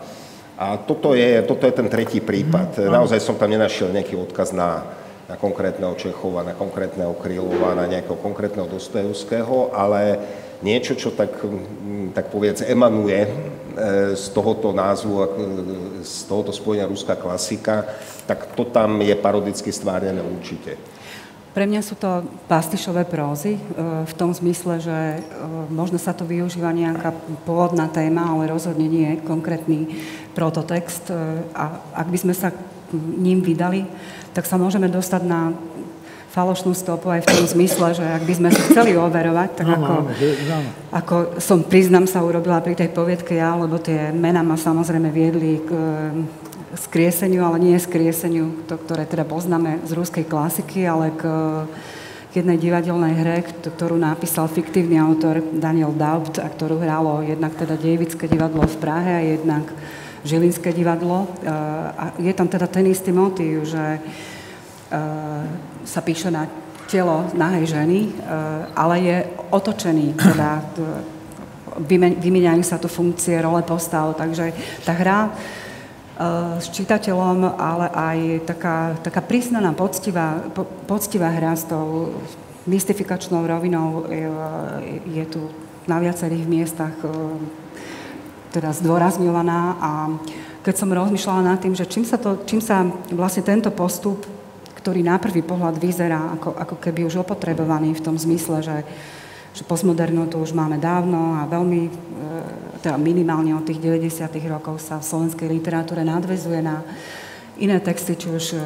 Speaker 4: A toto je, toto je ten tretí prípad. Mm, Naozaj som tam nenašiel nejaký odkaz na, na konkrétneho Čechova, na konkrétneho Krylova, na nejakého konkrétneho Dostojevského, ale niečo, čo tak, mm, tak povedz, emanuje e, z tohoto názvu, z tohoto spojenia ruská klasika, tak to tam je parodicky stvárnené určite.
Speaker 1: Pre mňa sú to pastišové prózy e, v tom zmysle, že e, možno sa to využíva nejaká pôvodná téma, ale rozhodne nie konkrétny prototext. E, a ak by sme sa ním vydali, tak sa môžeme dostať na falošnú stopu aj v tom zmysle, že ak by sme sa chceli overovať, tak ako, ako som, priznam, sa urobila pri tej poviedke ja, lebo tie mená ma samozrejme viedli k skrieseniu, ale nie skrieseniu, to, ktoré teda poznáme z ruskej klasiky, ale k, k jednej divadelnej hre, ktorú napísal fiktívny autor Daniel Daubt a ktorú hralo jednak teda Dejevické divadlo v Prahe a jednak Žilinské divadlo. A je tam teda ten istý motív, že sa píše na telo nahej ženy, ale je otočený teda vymieňajú sa tu funkcie, role postav, takže tá hra e, s čitateľom, ale aj taká, taká prísnaná, poctivá, po, poctivá hra s tou mystifikačnou rovinou je, je tu na viacerých miestach e, teda zdôrazňovaná. A keď som rozmýšľala nad tým, že čím sa, to, čím sa vlastne tento postup, ktorý na prvý pohľad vyzerá ako, ako keby už opotrebovaný v tom zmysle, že že postmodernu tu už máme dávno a veľmi, e, teda minimálne od tých 90. rokov sa v slovenskej literatúre nadvezuje na iné texty, či už e,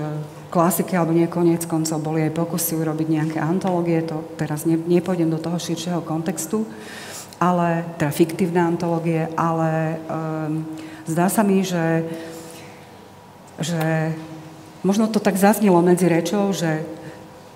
Speaker 1: klasiky alebo nie konec koncov boli aj pokusy urobiť nejaké antológie, to teraz ne, nepôjdem do toho širšieho kontextu, ale, teda fiktívne antológie, ale um, zdá sa mi, že, že možno to tak zaznelo medzi rečou, že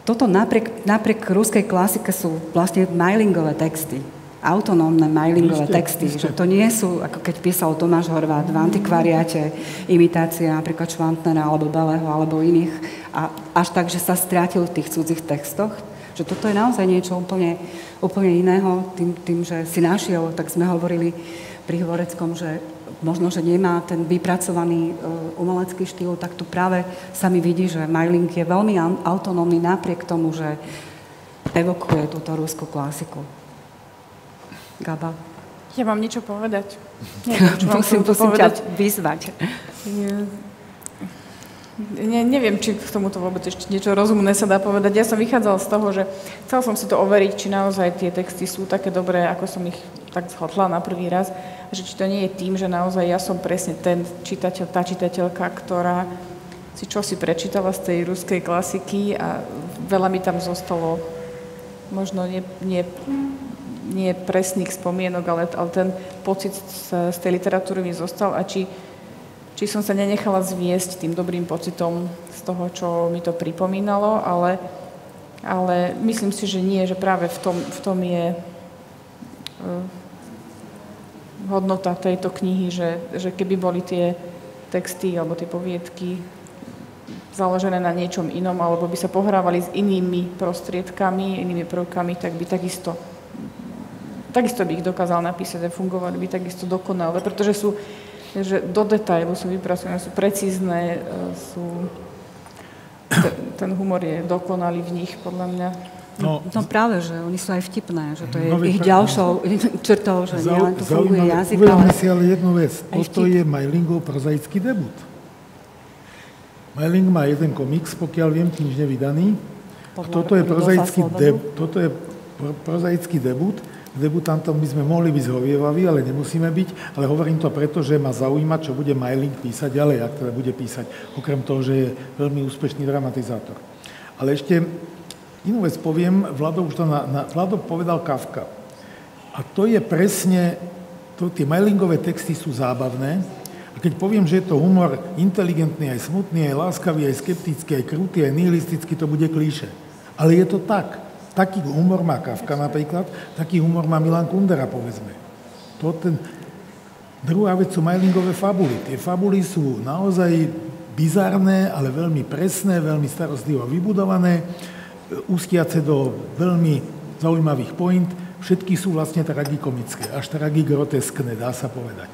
Speaker 1: toto napriek, napriek ruskej klasike sú vlastne mailingové texty autonómne mailingové ešte, texty, ešte. že to nie sú, ako keď písal Tomáš Horvát v antikvariate, imitácia napríklad Švantnera alebo Beleho alebo iných a až tak, že sa strátil v tých cudzích textoch, že toto je naozaj niečo úplne, úplne iného, tým, tým, že si našiel, tak sme hovorili pri Hovoreckom, že možno, že nemá ten vypracovaný e, umelecký štýl, tak tu práve sa mi vidí, že Mailing je veľmi autonómny napriek tomu, že evokuje túto rúskú klasiku. Gaba.
Speaker 2: Ja mám niečo povedať.
Speaker 1: Neviem, čo musím, musím povedať. ťa vyzvať.
Speaker 2: Ne, neviem, či k tomuto vôbec ešte niečo rozumné sa dá povedať. Ja som vychádzala z toho, že chcel som si to overiť, či naozaj tie texty sú také dobré, ako som ich tak zhodla na prvý raz, že či to nie je tým, že naozaj ja som presne ten čitateľ, tá čitateľka, ktorá si čo si prečítala z tej ruskej klasiky a veľa mi tam zostalo možno nie, nie, nie presných spomienok, ale, ale ten pocit z, z tej literatúry mi zostal a či či som sa nenechala zviesť tým dobrým pocitom z toho, čo mi to pripomínalo, ale, ale myslím si, že nie, že práve v tom, v tom je hodnota tejto knihy, že, že keby boli tie texty alebo tie poviedky založené na niečom inom, alebo by sa pohrávali s inými prostriedkami, inými prvkami, tak by takisto takisto by ich dokázal napísať a fungovali by takisto dokonale, pretože sú že do detailu sú vypracované, sú precízne, e, sú... Ten humor je dokonalý v nich, podľa mňa.
Speaker 1: No, no práve, že oni sú aj vtipné, že to je ich ďalšou črtou, že Zau, nielen tu funguje jazyk,
Speaker 3: ale... si ale jednu vec, toto je Majlingov prozaický debut. Majling má jeden komiks, pokiaľ viem, knižne vydaný. A toto je prozaický, debut, toto je prozaický debut. Debutantom by sme mohli byť zhovievaví, ale nemusíme byť, ale hovorím to preto, že ma zaujíma, čo bude Mailing písať ďalej, ak teda bude písať, okrem toho, že je veľmi úspešný dramatizátor. Ale ešte inú vec poviem, Vlado už to na, na, Vlado povedal Kafka. A to je presne, to, tie mailingové texty sú zábavné, a keď poviem, že je to humor inteligentný, aj smutný, aj láskavý, aj skeptický, aj krutý, aj nihilistický, to bude klíše. Ale je to tak. Taký humor má Kafka napríklad, taký humor má Milan Kundera, povedzme. To ten... Druhá vec sú mailingové fabuly. Tie fabuly sú naozaj bizarné, ale veľmi presné, veľmi starostlivo vybudované, ústiace do veľmi zaujímavých point. Všetky sú vlastne tragikomické, až tragigroteskné, dá sa povedať.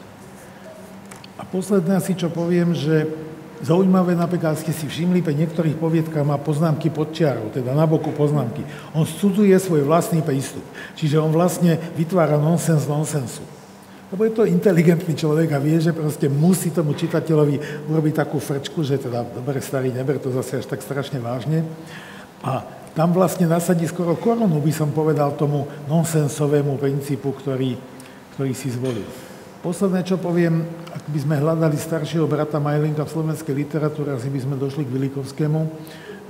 Speaker 3: A posledné asi, čo poviem, že Zaujímavé napríklad, ste si všimli, pri niektorých poviedkách má poznámky pod čiarou, teda na boku poznámky. On sudzuje svoj vlastný prístup. Čiže on vlastne vytvára nonsens nonsensu. Lebo je to inteligentný človek a vie, že proste musí tomu čitateľovi urobiť takú frčku, že teda, dobre, starý, neber to zase až tak strašne vážne. A tam vlastne nasadí skoro korunu, by som povedal, tomu nonsensovému princípu, ktorý, ktorý si zvolil. Posledné, čo poviem, ak by sme hľadali staršieho brata Majlinka v slovenskej literatúre, asi by sme došli k Vilikovskému,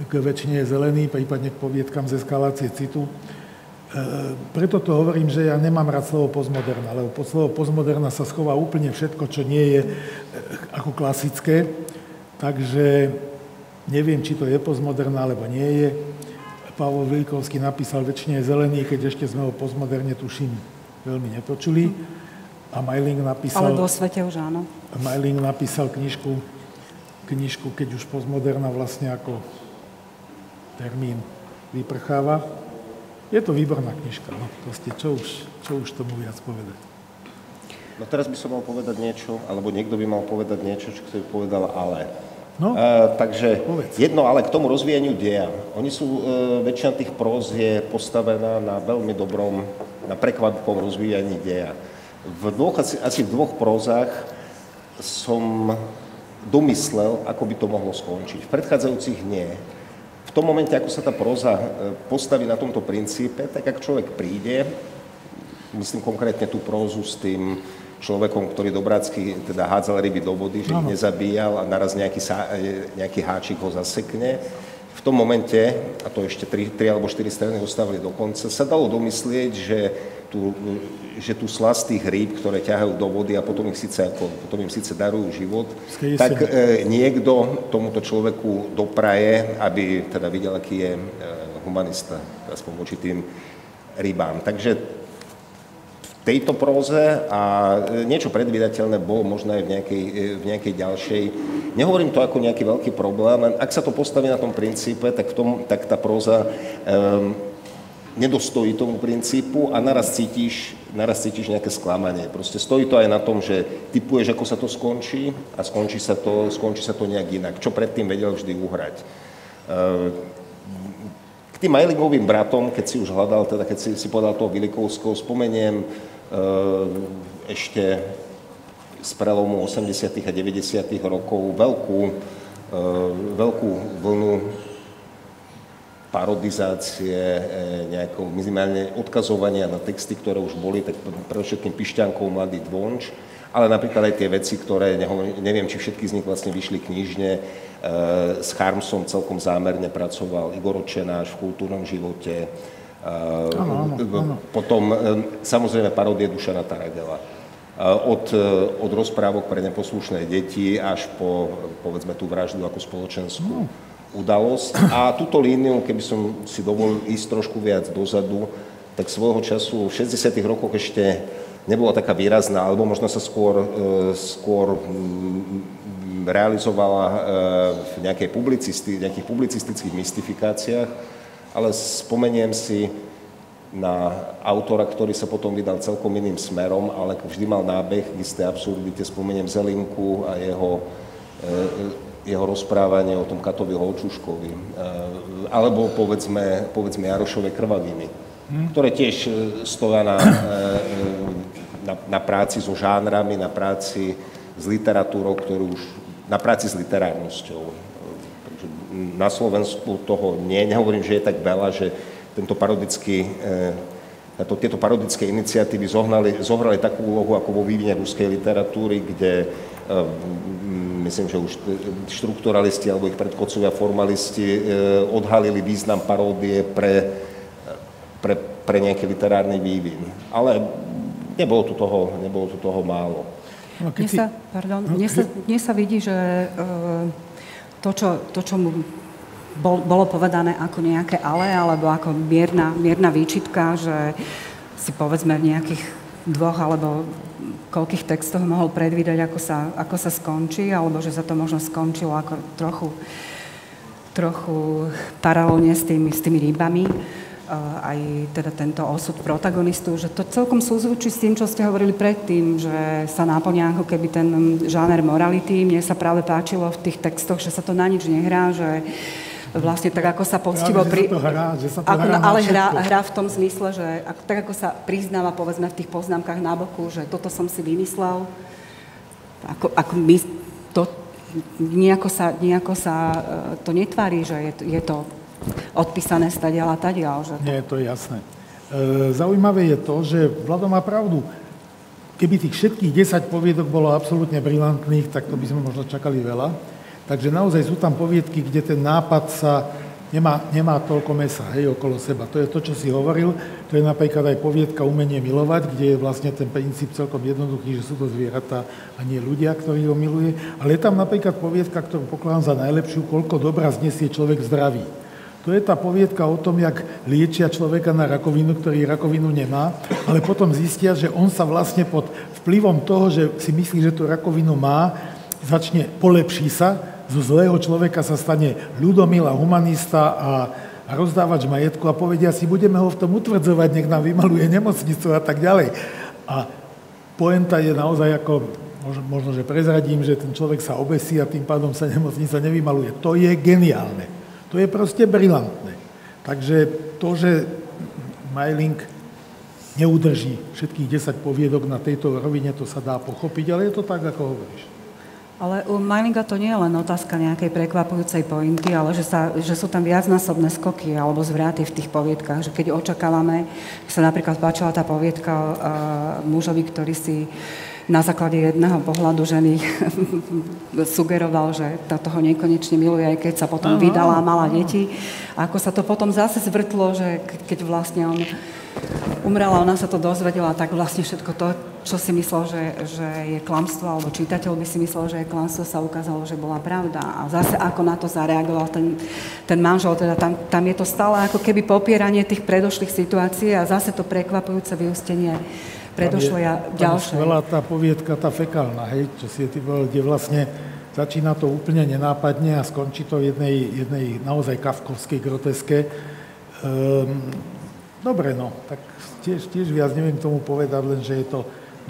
Speaker 3: k väčšine je zelený, prípadne k poviedkam z eskalácie citu. E, preto to hovorím, že ja nemám rád slovo postmoderna, lebo pod slovo postmoderna sa schová úplne všetko, čo nie je e, ako klasické. Takže neviem, či to je postmoderna, alebo nie je. Pavol Vilikovský napísal väčšine zelený, keď ešte sme o postmoderne, tuším, veľmi nepočuli. A Majling napísal...
Speaker 1: Ale vo svete už áno.
Speaker 3: Majling napísal knižku, knižku, keď už postmoderna vlastne ako termín vyprcháva. Je to výborná knižka, no proste čo už, čo už tomu viac povedať.
Speaker 4: No teraz by som mal povedať niečo, alebo niekto by mal povedať niečo, čo by povedal ale. No, uh, takže povedz. jedno ale k tomu rozvíjaniu deja. Oni sú, uh, väčšina tých próz je postavená na veľmi dobrom, na prekvapivom rozvíjaní deja. V dvoch, asi, asi v dvoch prózach som domyslel, ako by to mohlo skončiť. V predchádzajúcich nie. V tom momente, ako sa tá próza postaví na tomto princípe, tak ak človek príde, myslím konkrétne tú prózu s tým človekom, ktorý dobrácky teda hádzal ryby do vody, že ich nezabíjal a naraz nejaký, nejaký háčik ho zasekne. V tom momente, a to ešte 3, 3 alebo 4 strany ostávali do konca, sa dalo domyslieť, že tú, že tú slast tých rýb, ktoré ťahajú do vody a potom, ich síce, ako, potom im síce darujú život, Skej tak e, niekto tomuto človeku dopraje, aby teda videl, aký je e, humanista, aspoň voči tým rybám. Takže tejto próze a e, niečo predvydateľné bolo možno aj v nejakej, e, v nejakej ďalšej. Nehovorím to ako nejaký veľký problém, len ak sa to postaví na tom princípe, tak, v tom, tak tá próza um, nedostojí tomu princípu a naraz cítiš, naraz cítiš nejaké sklamanie. Proste stojí to aj na tom, že typuješ, ako sa to skončí a skončí sa to, skončí sa to nejak inak. Čo predtým vedel vždy uhrať. Uh, k tým Majlingovým bratom, keď si už hľadal, teda keď si, si povedal toho Vilikovského, spomeniem ešte z prelomu 80. a 90. rokov veľkú, ehm, veľkú vlnu parodizácie, e, nejakou minimálne odkazovania na texty, ktoré už boli, tak predovšetkým Pišťankov Mladý dvonč, ale napríklad aj tie veci, ktoré, neviem, či všetky z nich vlastne vyšli knižne, s Charmsom celkom zámerne pracoval Igor Očenáš v kultúrnom živote, Ano, ano, ano. Potom e, samozrejme parodie Dušana Taradela. Od, e, od rozprávok pre neposlušné deti až po, povedzme, tú vraždu ako spoločenskú no. udalosť. A túto líniu, keby som si dovolil ísť trošku viac dozadu, tak svojho času v 60. rokoch ešte nebola taká výrazná, alebo možno sa skôr, e, skôr realizovala v nejakej publicisti, nejakých publicistických mystifikáciách ale spomeniem si na autora, ktorý sa potom vydal celkom iným smerom, ale vždy mal nábeh k isté absurdite. Spomeniem Zelinku a jeho, e, jeho rozprávanie o tom Katovi Holčuškovi. E, alebo povedzme, povedzme Jarošove krvaviny, hmm. ktoré tiež e, stoja na, na, na práci so žánrami, na práci s literatúrou, ktorú už, na práci s literárnosťou na Slovensku toho nie. Nehovorím, že je tak veľa, že tento parodický, e, to, tieto parodické iniciatívy zohnali, zohrali takú úlohu ako vo vývine ruskej literatúry, kde e, myslím, že už štrukturalisti alebo ich predchodcovia formalisti e, odhalili význam paródie pre, pre, pre nejaký literárny vývin. Ale nebolo tu toho, nebolo tu toho málo.
Speaker 1: No, mne, sa, pardon, no, mne, sa, mne sa vidí, že to, čo, to, čo mu bol, bolo povedané ako nejaké ale, alebo ako mierna, mierna výčitka, že si povedzme v nejakých dvoch alebo koľkých textoch mohol predvídať, ako sa, ako sa skončí, alebo že sa to možno skončilo ako trochu, trochu paralelne s tými, s tými rybami aj teda tento osud protagonistu, že to celkom súzvučí s tým, čo ste hovorili predtým, že sa náplňa ako keby ten žáner morality. Mne sa práve páčilo v tých textoch, že sa to na nič nehrá, že vlastne tak, ako sa poctivo...
Speaker 3: Pri... Že sa to hrá, že sa to ako, hrá
Speaker 1: ale hrá, hrá v tom zmysle, že ako, tak ako sa priznáva, povedzme, v tých poznámkach na boku, že toto som si vymyslel, ako, ako my, to nejako sa, nejako sa e, to netvári, že je, je to odpísané stadiaľ a tadiaľ. Že
Speaker 3: to... Nie, to je jasné. E, zaujímavé je to, že Vlado má pravdu. Keby tých všetkých 10 poviedok bolo absolútne brilantných, tak to by sme možno čakali veľa. Takže naozaj sú tam poviedky, kde ten nápad sa nemá, nemá toľko mesa hej, okolo seba. To je to, čo si hovoril. To je napríklad aj poviedka Umenie milovať, kde je vlastne ten princíp celkom jednoduchý, že sú to zvieratá a nie ľudia, ktorí ho miluje. Ale je tam napríklad poviedka, ktorú pokladám za najlepšiu, koľko dobra znesie človek zdraví. To je tá poviedka o tom, jak liečia človeka na rakovinu, ktorý rakovinu nemá, ale potom zistia, že on sa vlastne pod vplyvom toho, že si myslí, že tú rakovinu má, začne, polepší sa, zo zlého človeka sa stane ľudomila, humanista a, rozdávač majetku a povedia si, budeme ho v tom utvrdzovať, nech nám vymaluje nemocnicu a tak ďalej. A poenta je naozaj ako, možno, že prezradím, že ten človek sa obesí a tým pádom sa nemocnica nevymaluje. To je geniálne. To je proste brilantné. Takže to, že Majling neudrží všetkých 10 poviedok na tejto rovine, to sa dá pochopiť, ale je to tak, ako hovoríš.
Speaker 1: Ale u Mininga to nie je len otázka nejakej prekvapujúcej pointy, ale že, sa, že sú tam viacnásobné skoky alebo zvraty v tých poviedkach. Že keď očakávame, sa napríklad páčila tá poviedka uh, mužovi, ktorý si na základe jedného pohľadu ženy sugeroval, že toho nekonečne miluje, aj keď sa potom vydala a mala deti. A ako sa to potom zase zvrtlo, že keď vlastne on umrela, ona sa to dozvedela, tak vlastne všetko to, čo si myslel, že, že je klamstvo, alebo čitateľ by si myslel, že je klamstvo, sa ukázalo, že bola pravda. A zase ako na to zareagoval ten, ten manžel, teda tam, tam je to stále ako keby popieranie tých predošlých situácií a zase to prekvapujúce vyústenie predošlo ja ďalšie.
Speaker 3: Tam tá poviedka, tá fekálna, hej, čo si ty povedal, kde vlastne začína to úplne nenápadne a skončí to v jednej, jednej naozaj kafkovskej groteske. Um, dobre, no, tak tiež, tiež viac neviem tomu povedať, len že je to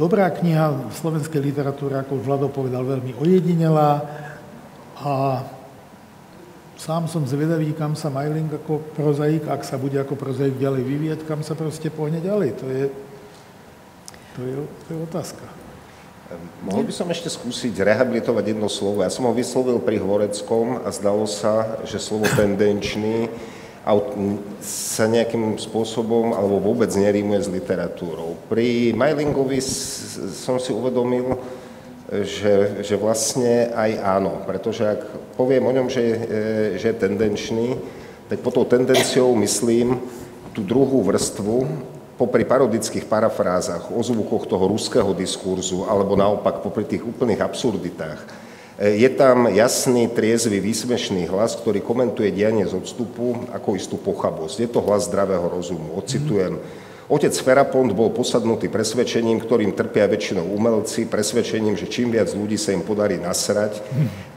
Speaker 3: dobrá kniha v slovenskej literatúre, ako už Vlado povedal, veľmi ojedinelá a sám som zvedavý, kam sa Majling ako prozaik, ak sa bude ako prozaik ďalej vyvíjať, kam sa proste pohne ďalej. To je, to je, to je otázka.
Speaker 4: Mohol by som ešte skúsiť rehabilitovať jedno slovo. Ja som ho vyslovil pri Horeckom a zdalo sa, že slovo tendenčný sa nejakým spôsobom alebo vôbec nerímuje s literatúrou. Pri Majlingovi som si uvedomil, že, že vlastne aj áno, pretože ak poviem o ňom, že, e, že je tendenčný, tak pod tou tendenciou myslím tú druhú vrstvu, popri parodických parafrázach, o zvukoch toho ruského diskurzu, alebo naopak popri tých úplných absurditách, E, je tam jasný, triezvy, výsmešný hlas, ktorý komentuje dianie z odstupu ako istú pochabosť. Je to hlas zdravého rozumu. Ocitujem. Otec Ferapont bol posadnutý presvedčením, ktorým trpia väčšinou umelci, presvedčením, že čím viac ľudí sa im podarí nasrať,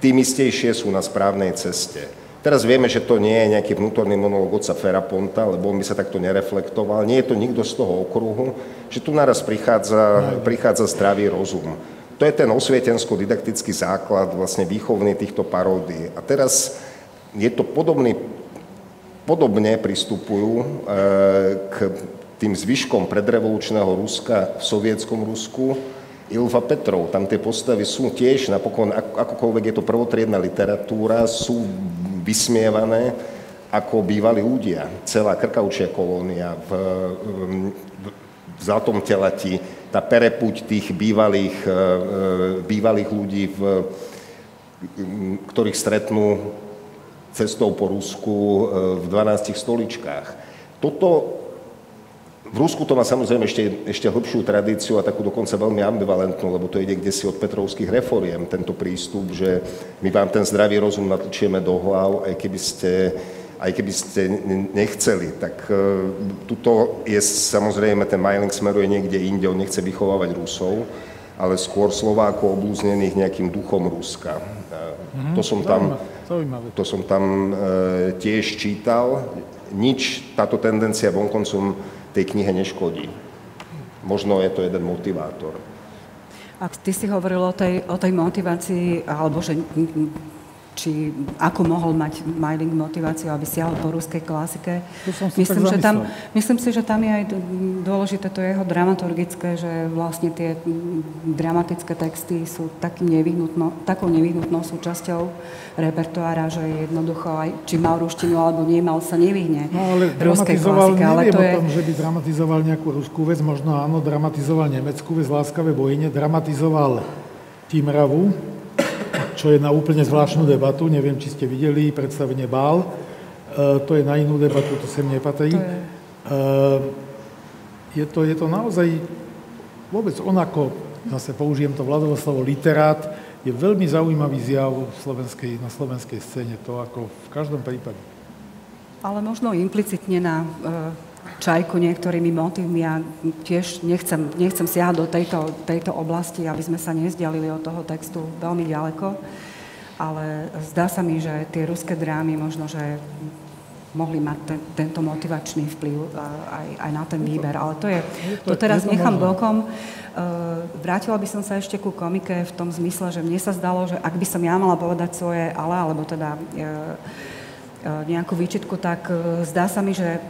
Speaker 4: tým istejšie sú na správnej ceste. Teraz vieme, že to nie je nejaký vnútorný monológ otca Feraponta, lebo on by sa takto nereflektoval. Nie je to nikto z toho okruhu, že tu naraz prichádza, prichádza zdravý rozum. To je ten osvietensko-didaktický základ, vlastne výchovný týchto paródií. A teraz je to podobný, podobne pristupujú e, k tým zvyškom predrevolučného Ruska v sovietskom Rusku, Ilva Petrov, tam tie postavy sú tiež, napokon, akokoľvek je to prvotriedna literatúra, sú vysmievané ako bývali ľudia. Celá krkaučia kolónia v, v, v Zlatom telati, tá perepuť tých bývalých, e, e, bývalých ľudí, v, ktorých stretnú cestou po Rusku e, v 12 stoličkách. Toto v Rusku to má samozrejme ešte, ešte hlbšiu tradíciu a takú dokonca veľmi ambivalentnú, lebo to ide kde si od Petrovských reforiem, tento prístup, že my vám ten zdravý rozum natličieme do hlav, aj keby ste aj keby ste nechceli, tak e, tuto je samozrejme, ten Majling smeruje niekde inde, on nechce vychovávať Rusov, ale skôr Slovákov oblúznených nejakým duchom Ruska. Mm-hmm. To som tam, to som tam e, tiež čítal. Nič táto tendencia vonkoncom tej knihe neškodí. Možno je to jeden motivátor.
Speaker 1: A ty si hovoril o tej, o tej motivácii, alebo že či ako mohol mať Majling motiváciu, aby siahol po ruskej klasike. Myslím, že tam, myslím si, že tam je aj dôležité to jeho dramaturgické, že vlastne tie dramatické texty sú taký nevyhnutno, takou nevyhnutnou súčasťou repertoára, že jednoducho aj či mal ruštinu alebo nemal, sa nevyhne
Speaker 3: no, ale ruskej klasike. Ale to je... o tom, že by dramatizoval nejakú ruskú vec, možno áno, dramatizoval nemeckú vec, Láskavé bojine, dramatizoval Tímravu, čo je na úplne zvláštnu debatu. Neviem, či ste videli predstavenie Bál. E, to je na inú debatu, to sem nepatrí. Je. E, je, to, je to naozaj vôbec onako, zase použijem to vladovo slovo literát, je veľmi zaujímavý zjav slovenskej, na slovenskej scéne, to ako v každom prípade.
Speaker 1: Ale možno implicitne na e, čajku niektorými motivmi a tiež nechcem, nechcem siahať do tejto, tejto oblasti, aby sme sa nezdialili od toho textu veľmi ďaleko, ale zdá sa mi, že tie ruské drámy možno, že mohli mať ten, tento motivačný vplyv aj, aj na ten výber. Ale to je, to teraz nechám bokom. Vrátila by som sa ešte ku komike v tom zmysle, že mne sa zdalo, že ak by som ja mala povedať svoje ale, alebo teda nejakú výčitku, tak zdá sa mi, že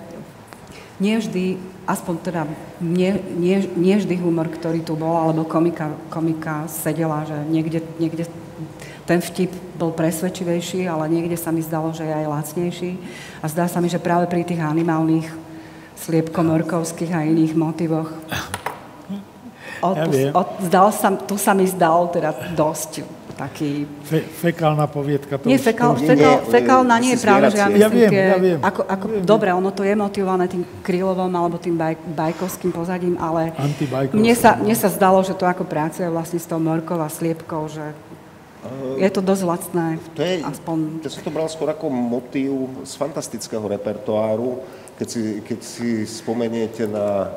Speaker 1: nie vždy, aspoň teda nie, nie, nie vždy humor, ktorý tu bol, alebo komika, komika sedela, že niekde, niekde ten vtip bol presvedčivejší, ale niekde sa mi zdalo, že je aj lacnejší. A zdá sa mi, že práve pri tých animálnych sliepkomorkovských a iných motivoch ja zdal sa, tu sa mi zdal teda dosť taký...
Speaker 3: Fe, fekálna poviedka. To
Speaker 1: nie, fekál, to... fekál, nie, fekálna nie je pravda, že ja myslím,
Speaker 3: ja viem, tie, ja viem,
Speaker 1: ako, ako,
Speaker 3: viem.
Speaker 1: dobre, ono to je motivované tým krylovom alebo tým baj, bajkovským pozadím, ale mne sa, mne sa zdalo, že to ako pracuje vlastne s tou morkou a sliepkou, že je to dosť lacné.
Speaker 4: To je, aspoň... Ja som to bral skôr ako motív z fantastického repertoáru. Keď si, keď si spomeniete na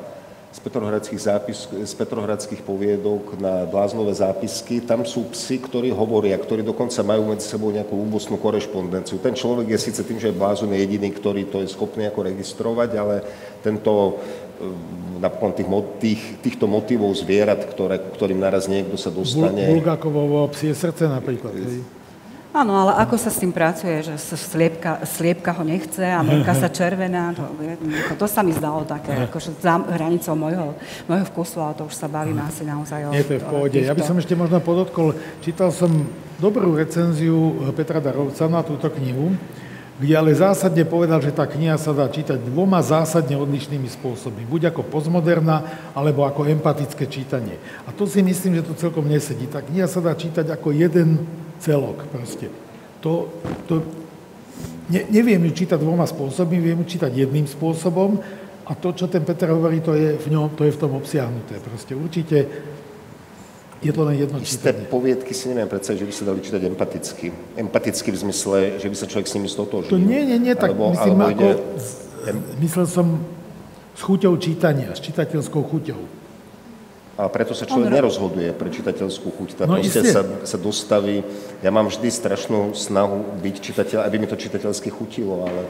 Speaker 4: z petrohradských, zápis, z petrohradských poviedok na bláznové zápisky. Tam sú psi, ktorí hovoria, ktorí dokonca majú medzi sebou nejakú úbosnú korešpondenciu. Ten človek je síce tým, že je blázon, je jediný, ktorý to je schopný ako registrovať, ale tento napokon tých, tých, týchto motivov zvierat, ktoré, ktorým naraz niekto sa dostane.
Speaker 3: Bulgakovo psie srdce napríklad.
Speaker 1: Áno, ale ako sa s tým pracuje, že sliepka, sliepka ho nechce a mrka sa červená, to, to sa mi zdalo také, akože za hranicou môjho, môjho vkusu, ale to už sa bavím asi naozaj o...
Speaker 3: Nie, to je v pohode. Ja by som ešte možno podotkol, čítal som dobrú recenziu Petra Darovca na túto knihu, kde ale zásadne povedal, že tá kniha sa dá čítať dvoma zásadne odlišnými spôsobmi. Buď ako postmoderná, alebo ako empatické čítanie. A to si myslím, že to celkom nesedí. Tá kniha sa dá čítať ako jeden celok proste. To, to, ne, neviem ju čítať dvoma spôsobmi, viem ju čítať jedným spôsobom a to, čo ten Peter hovorí, to je v ňom, to je v tom obsiahnuté. Proste určite je to len jedno
Speaker 4: Isté čítanie. poviedky si neviem predstaviť, že by sa dali čítať empaticky. Empaticky v zmysle, že by sa človek s nimi stotožnil.
Speaker 3: To nie, nie, nie, tak alebo, myslím, alebo ako, ide... myslel som s chuťou čítania, s čitateľskou chuťou.
Speaker 4: A preto sa človek nerozhoduje pre čitateľskú chuť. Tá no, proste sa, sa dostaví. Ja mám vždy strašnú snahu byť čitateľ, aby mi to čitateľsky chutilo, ale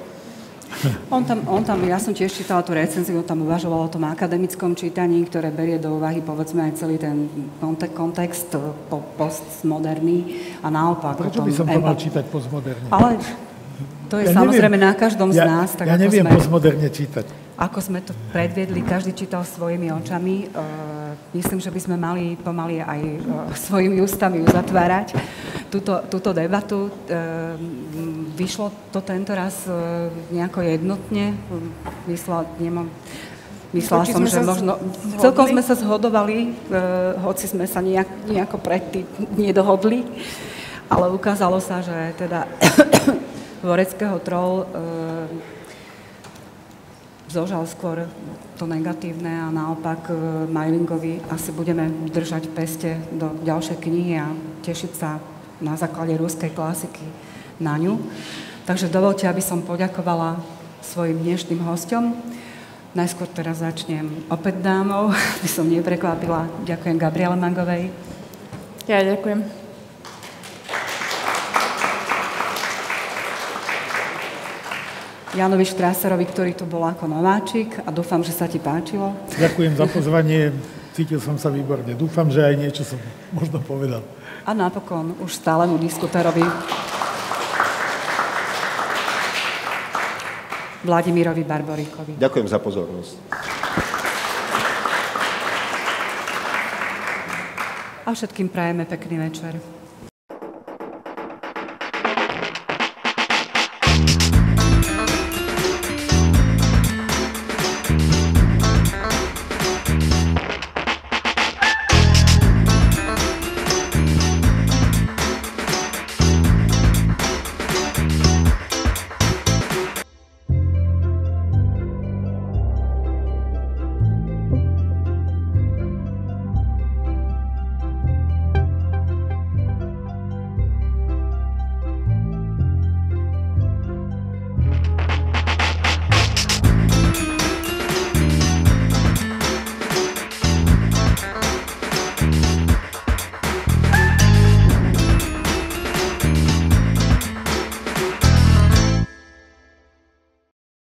Speaker 1: on tam, on tam, ja som tiež čítala tú recenziu, on tam uvažoval o tom akademickom čítaní, ktoré berie do úvahy, povedzme, aj celý ten kontext eh, po, postmoderný a naopak.
Speaker 3: Prečo by som to mal čítať postmoderne?
Speaker 1: Ale to je ja samozrejme neviem, na každom z nás.
Speaker 3: Tak ja neviem sme, postmoderne čítať.
Speaker 1: Ako sme to predviedli, každý čítal svojimi očami. Uh, myslím, že by sme mali pomaly aj uh, svojimi ústami uzatvárať túto, túto debatu. Uh, vyšlo to tento raz nejako jednotne. Myslela, nemám, myslela som, že možno... Zhodli? Celkom sme sa zhodovali, hoci sme sa nejak, nejako predtým nedohodli. Ale ukázalo sa, že teda Voreckého troll zožal skôr to negatívne a naopak e, Majlingovi asi budeme držať peste do ďalšej knihy a tešiť sa na základe ruskej klasiky na ňu. Takže dovolte, aby som poďakovala svojim dnešným hostom. Najskôr teraz začnem opäť dámov, by som neprekvapila. Ďakujem Gabriele Mangovej.
Speaker 2: Ja ďakujem.
Speaker 1: Janovi Štráserovi, ktorý tu bol ako nováčik a dúfam, že sa ti páčilo.
Speaker 3: Ďakujem za pozvanie, cítil som sa výborne. Dúfam, že aj niečo som možno povedal.
Speaker 1: A napokon už stálemu diskutérovi Vladimirovi Barboríkovi.
Speaker 4: Ďakujem za pozornosť.
Speaker 1: A všetkým prajeme pekný večer.